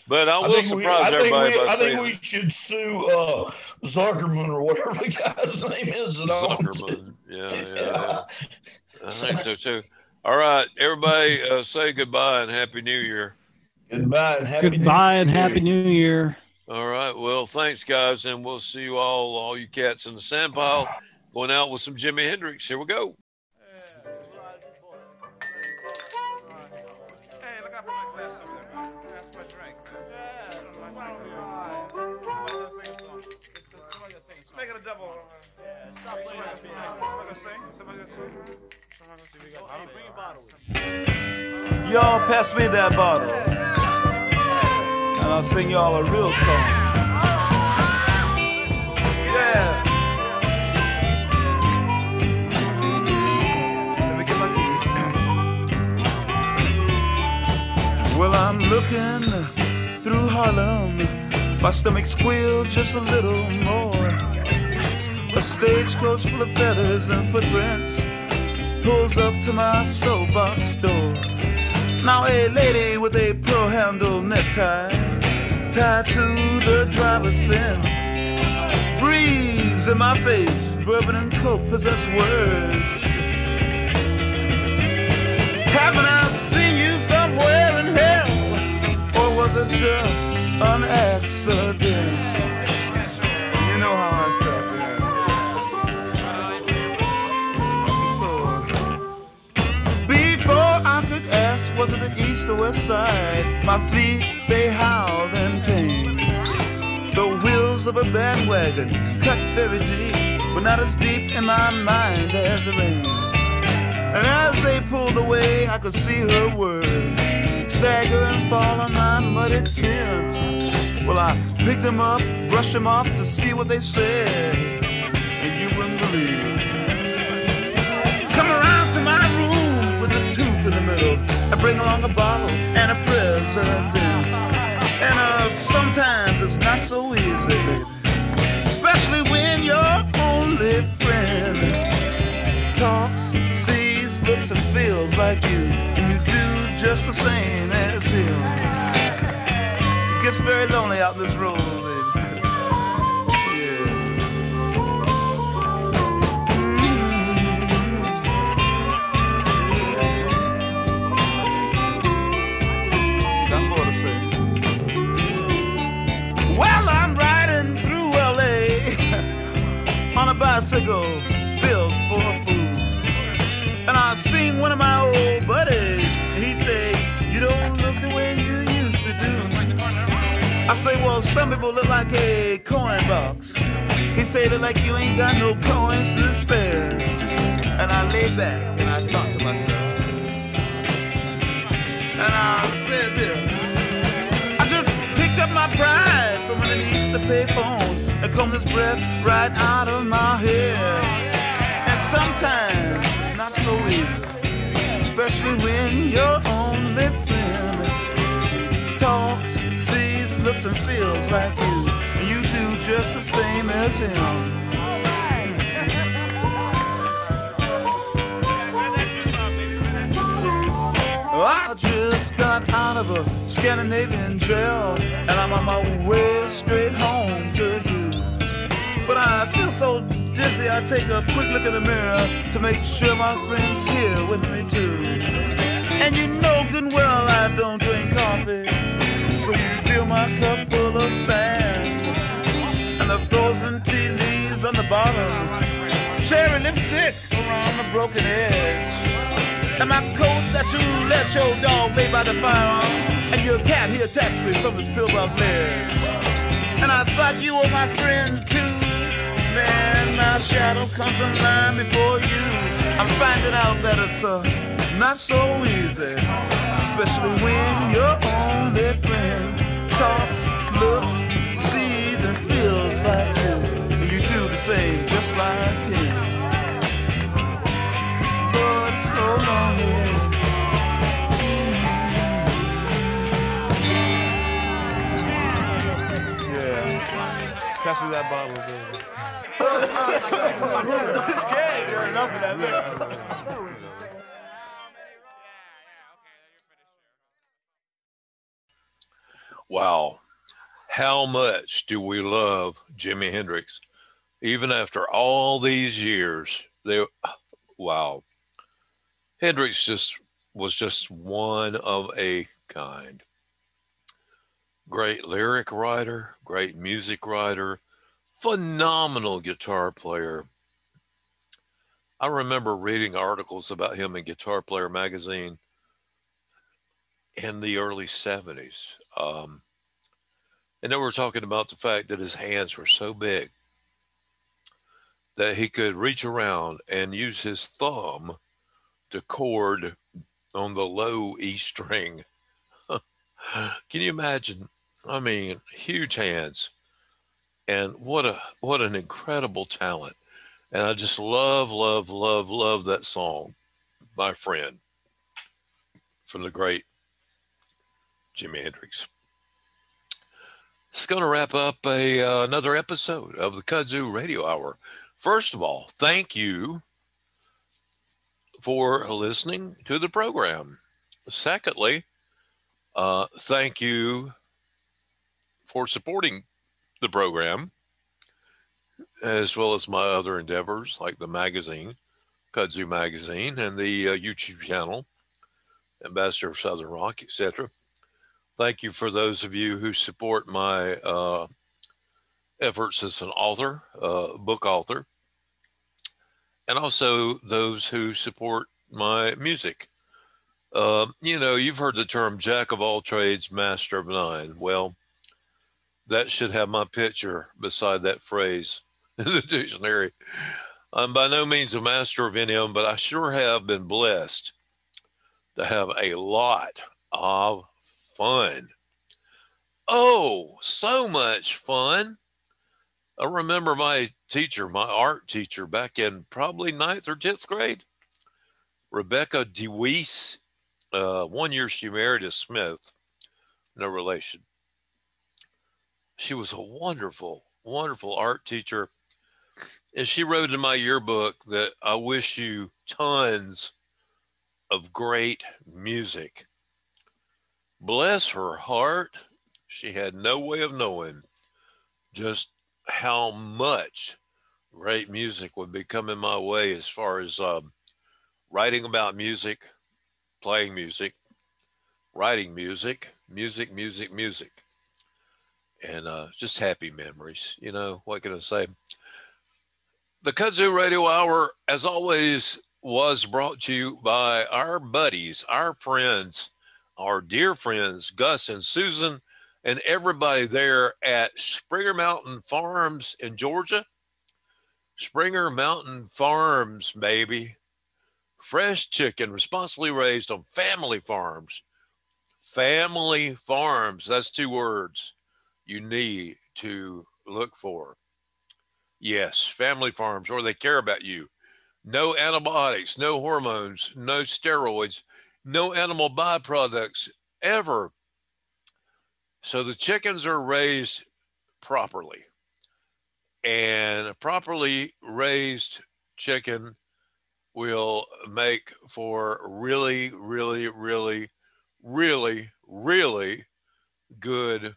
But I I will think, we, I, think everybody we, by I saying think we should sue uh, Zuckerman or whatever the guy's name is that owns it. Zuckerman. <laughs> Yeah, yeah, yeah. I think so too. All right, everybody, uh, say goodbye and happy New Year. Goodbye and happy New Goodbye and Year. happy New Year. All right, well, thanks, guys, and we'll see you all, all you cats in the sandpile, going out with some Jimi Hendrix. Here we go. Y'all pass me that bottle. And I'll sing y'all a real song. Yeah. <coughs> Well, I'm looking through Harlem. My stomach squealed just a little more. A stagecoach full of feathers and footprints pulls up to my soapbox door. Now, a lady with a pearl handle necktie tied to the driver's fence breathes in my face. Bourbon and coke possess words. Haven't I seen you somewhere in hell? Or was it just an accident? Could ask, was it the east or west side? My feet, they howled in pain. The wheels of a bandwagon cut very deep, but not as deep in my mind as the rain. And as they pulled away, I could see her words stagger and fall on my muddy tent. Well, I picked them up, brushed them off to see what they said, I bring along a bottle and a present. And uh, sometimes it's not so easy, baby. Especially when your only friend talks, sees, looks, and feels like you, and you do just the same as him. It gets very lonely out this road, bicycle built for fools. And I seen one of my old buddies. He say, You don't look the way you used to do. I say, Well, some people look like a coin box. He say, Look like you ain't got no coins to spare. And I lay back and I thought to myself, and I said this. I just picked up my pride from underneath the payphone and combed this breath right out of my head. And sometimes it's not so easy, especially when your only friend talks, sees, looks, and feels like you, and you do just the same as him. I just got out of a Scandinavian jail, and I'm on my way straight home to you. But I feel so dizzy, I take a quick look in the mirror to make sure my friend's here with me too. And you know good well I don't drink coffee, so you fill my cup full of sand. And the frozen tea leaves on the bottom, cherry lipstick around the broken edge. And my coat that you let your dog lay by the firearm. And your cat he attacks me from his pillbox leg. And I thought you were my friend too. Man, my shadow comes alive before you. I'm finding out that it's uh, not so easy. Especially when your only friend talks, looks, sees, and feels like you. And you do the same just like him. Lord, so. Yeah. Pass me that bottle, baby. it's good. You're enough of that. Look. Wow. How much do we love Jimi Hendrix? Even after all these years, they wow. Hendrix just was just one of a kind. Great lyric writer, great music writer, phenomenal guitar player. I remember reading articles about him in Guitar Player magazine in the early 70s. Um, and they were talking about the fact that his hands were so big that he could reach around and use his thumb to chord on the low E string. <laughs> Can you imagine? I mean, huge hands. And what a what an incredible talent. And I just love, love, love, love that song, my friend, from the great Jimi Hendrix. It's going to wrap up a uh, another episode of the Kudzu Radio Hour. First of all, thank you for listening to the program. Secondly, uh, thank you for supporting the program, as well as my other endeavors like the magazine, Kudzu Magazine, and the uh, YouTube channel, Ambassador of Southern Rock, etc. Thank you for those of you who support my uh, efforts as an author, uh, book author, and also those who support my music. Uh, you know, you've heard the term jack of all trades, master of none. Well, that should have my picture beside that phrase <laughs> in the dictionary. I'm by no means a master of any of them, but I sure have been blessed to have a lot of fun. Oh, so much fun. I remember my teacher, my art teacher, back in probably ninth or 10th grade, Rebecca DeWeese. Uh, one year she married a Smith, no relation. She was a wonderful, wonderful art teacher. And she wrote in my yearbook that I wish you tons of great music. Bless her heart. She had no way of knowing just how much great music would be coming my way as far as um, writing about music, playing music, writing music, music, music, music. And uh, just happy memories. You know, what can I say? The Kudzu Radio Hour, as always, was brought to you by our buddies, our friends, our dear friends, Gus and Susan, and everybody there at Springer Mountain Farms in Georgia. Springer Mountain Farms, baby. Fresh chicken, responsibly raised on family farms. Family farms, that's two words you need to look for. Yes, family farms, or they care about you. No antibiotics, no hormones, no steroids, no animal byproducts ever. So the chickens are raised properly. And a properly raised chicken will make for really, really, really, really, really good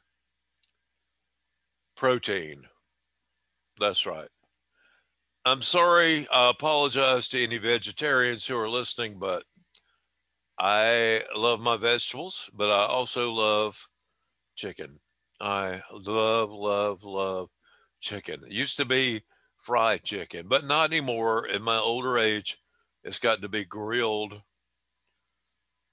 protein. That's right. I'm sorry. I apologize to any vegetarians who are listening, but I love my vegetables, but I also love chicken. I love, love, love chicken. It used to be fried chicken, but not anymore. In my older age, it's got to be grilled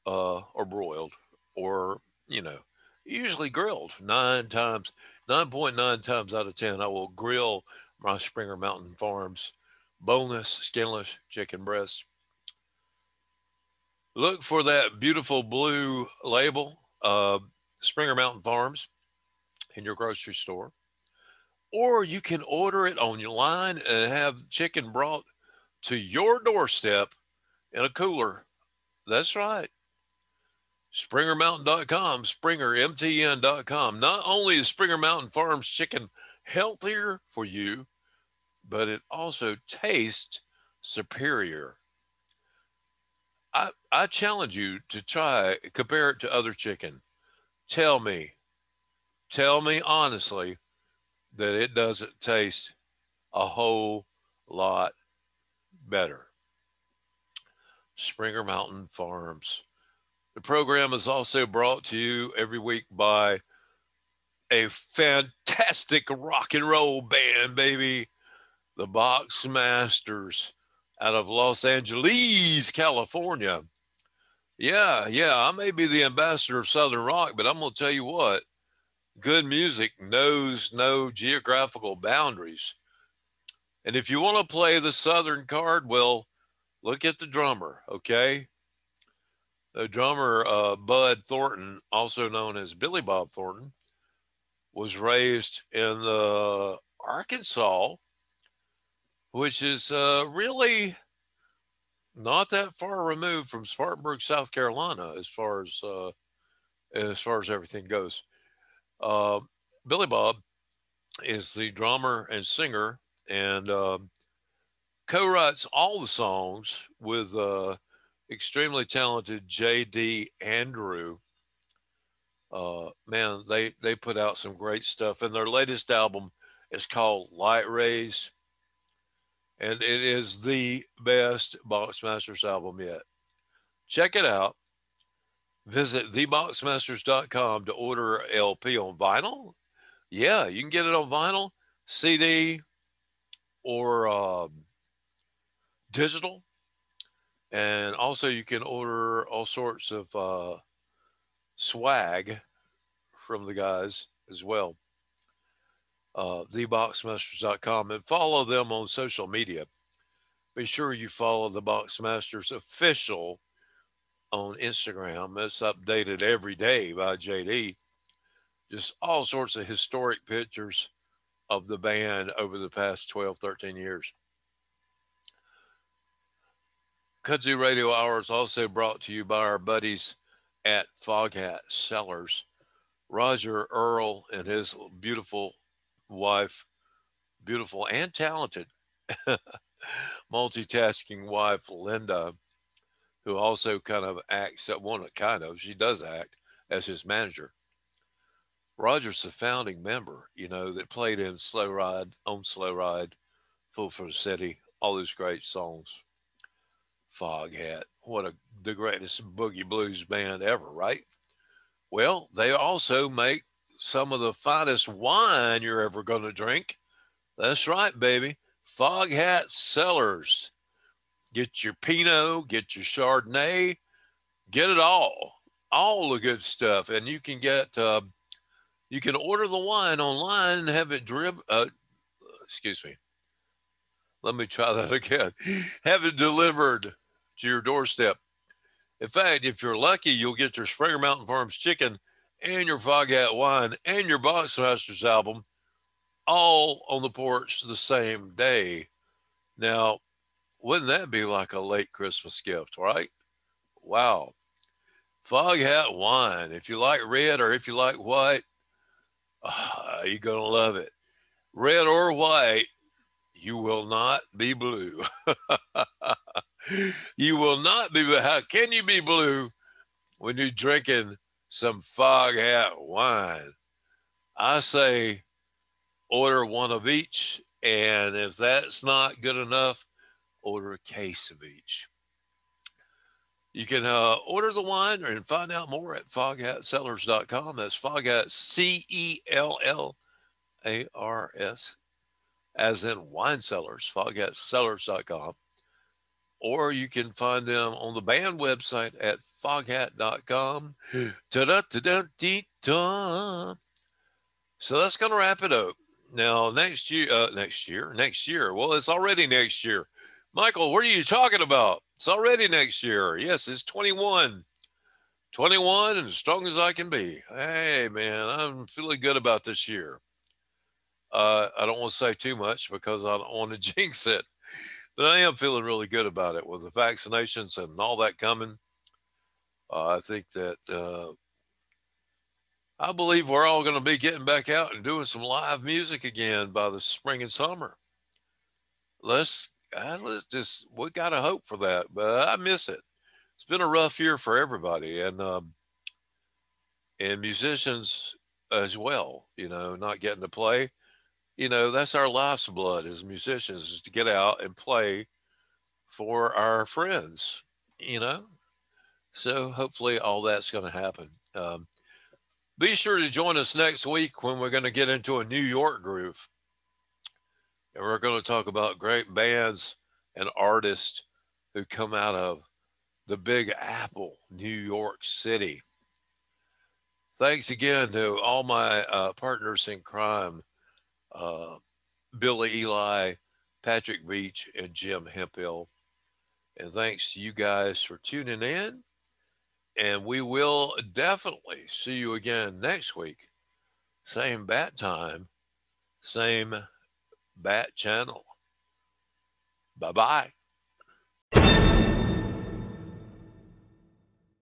uh, or broiled or, you know, usually grilled nine times, 9.9 times out of 10. I will grill my Springer Mountain Farms boneless, skinless chicken breasts. Look for that beautiful blue label, uh, Springer Mountain Farms, in your grocery store. Or you can order it on your line and have chicken brought to your doorstep in a cooler. That's right. SpringerMountain.com, SpringerMTN.com. Not only is Springer Mountain Farms chicken healthier for you, but it also tastes superior. I, I challenge you to try, compare it to other chicken. Tell me, tell me honestly that it doesn't taste a whole lot better. Springer Mountain Farms. The program is also brought to you every week by a fantastic rock and roll band, baby. The Boxmasters out of Los Angeles, California. Yeah, yeah, I may be the ambassador of Southern Rock, but I'm going to tell you what good music knows no geographical boundaries. And if you want to play the Southern card, well, look at the drummer, okay? The drummer, uh, Bud Thornton, also known as Billy Bob Thornton, was raised in the Arkansas, which is uh, really not that far removed from Spartanburg, South Carolina, as far as uh, as far as everything goes. Uh, Billy Bob is the drummer and singer, and um, co-writes all the songs with uh, extremely talented J.D. Andrew. Uh, man, they they put out some great stuff, and their latest album is called Light Rays and it is the best Boxmasters album yet. Check it out. Visit theboxmasters.com to order LP on vinyl. Yeah, you can get it on vinyl, CD, or um, digital. And also, you can order all sorts of uh, swag from the guys as well uh, theboxmasters.com and follow them on social media. be sure you follow the Boxmasters official on Instagram. It's updated every day by JD. Just all sorts of historic pictures of the band over the past 12, 13 years. Kudzu Radio Hour is also brought to you by our buddies at Foghat Cellars. Roger Earl and his beautiful wife, beautiful and talented <laughs> multitasking wife, Linda, who also kind of acts, well, not kind of, she does act as his manager. Roger's the founding member, you know, that played in Slow Ride, on Slow Ride, Fool for the City, all those great songs. Foghat, what a the greatest boogie blues band ever, right? Well, they also make some of the finest wine you're ever going to drink. That's right, baby. Foghat Cellars. Get your Pinot, get your Chardonnay, get it all, all the good stuff, and you can get, uh, you can order the wine online and have it driven. Uh, excuse me. Let me try that <laughs> again. Have it delivered to your doorstep. In fact, if you're lucky, you'll get your Springer Mountain Farms chicken and your Foghat wine and your Boxmasters album all on the porch the same day. Now, wouldn't that be like a late Christmas gift, right? Wow. Foghat wine. If you like red or if you like white, uh, <sighs> you're going to love it. Red or white, you will not be blue. <laughs> you will not be. How can you be blue when you're drinking some Foghat wine? I say order one of each. And if that's not good enough, order a case of each. You can uh, order the wine and find out more at foghatcellars.com. That's foghat, C E L L A R S, as in wine cellars, foghatcellars.com. Or you can find them on the band website at foghat.com. Ta-da-ta-da-dee-da. So that's going to wrap it up. Now, next year, uh, next year, next year. Well, it's already next year. Michael, what are you talking about? It's already next year. Yes, it's 21. 21 and as strong as I can be. Hey, man, I'm feeling good about this year. Uh, I don't want to say too much because I don't want to <laughs> jinx it, but I am feeling really good about it with the vaccinations and all that coming. Uh, I think that uh, I believe we're all going to be getting back out and doing some live music again by the spring and summer. Let's uh, let's just we got to hope for that, but I miss it. It's been a rough year for everybody, and um, and musicians as well. You know, not getting to play. You know, that's our life's blood as musicians is to get out and play for our friends. You know, so hopefully all that's going to happen. Um, be sure to join us next week when we're going to get into a New York groove. And we're going to talk about great bands and artists who come out of the Big Apple, New York City. Thanks again to all my uh, partners in crime uh, Billy Eli, Patrick Beach, and Jim Hempel. And thanks to you guys for tuning in. And we will definitely see you again next week. Same bat time, same bat channel. Bye bye.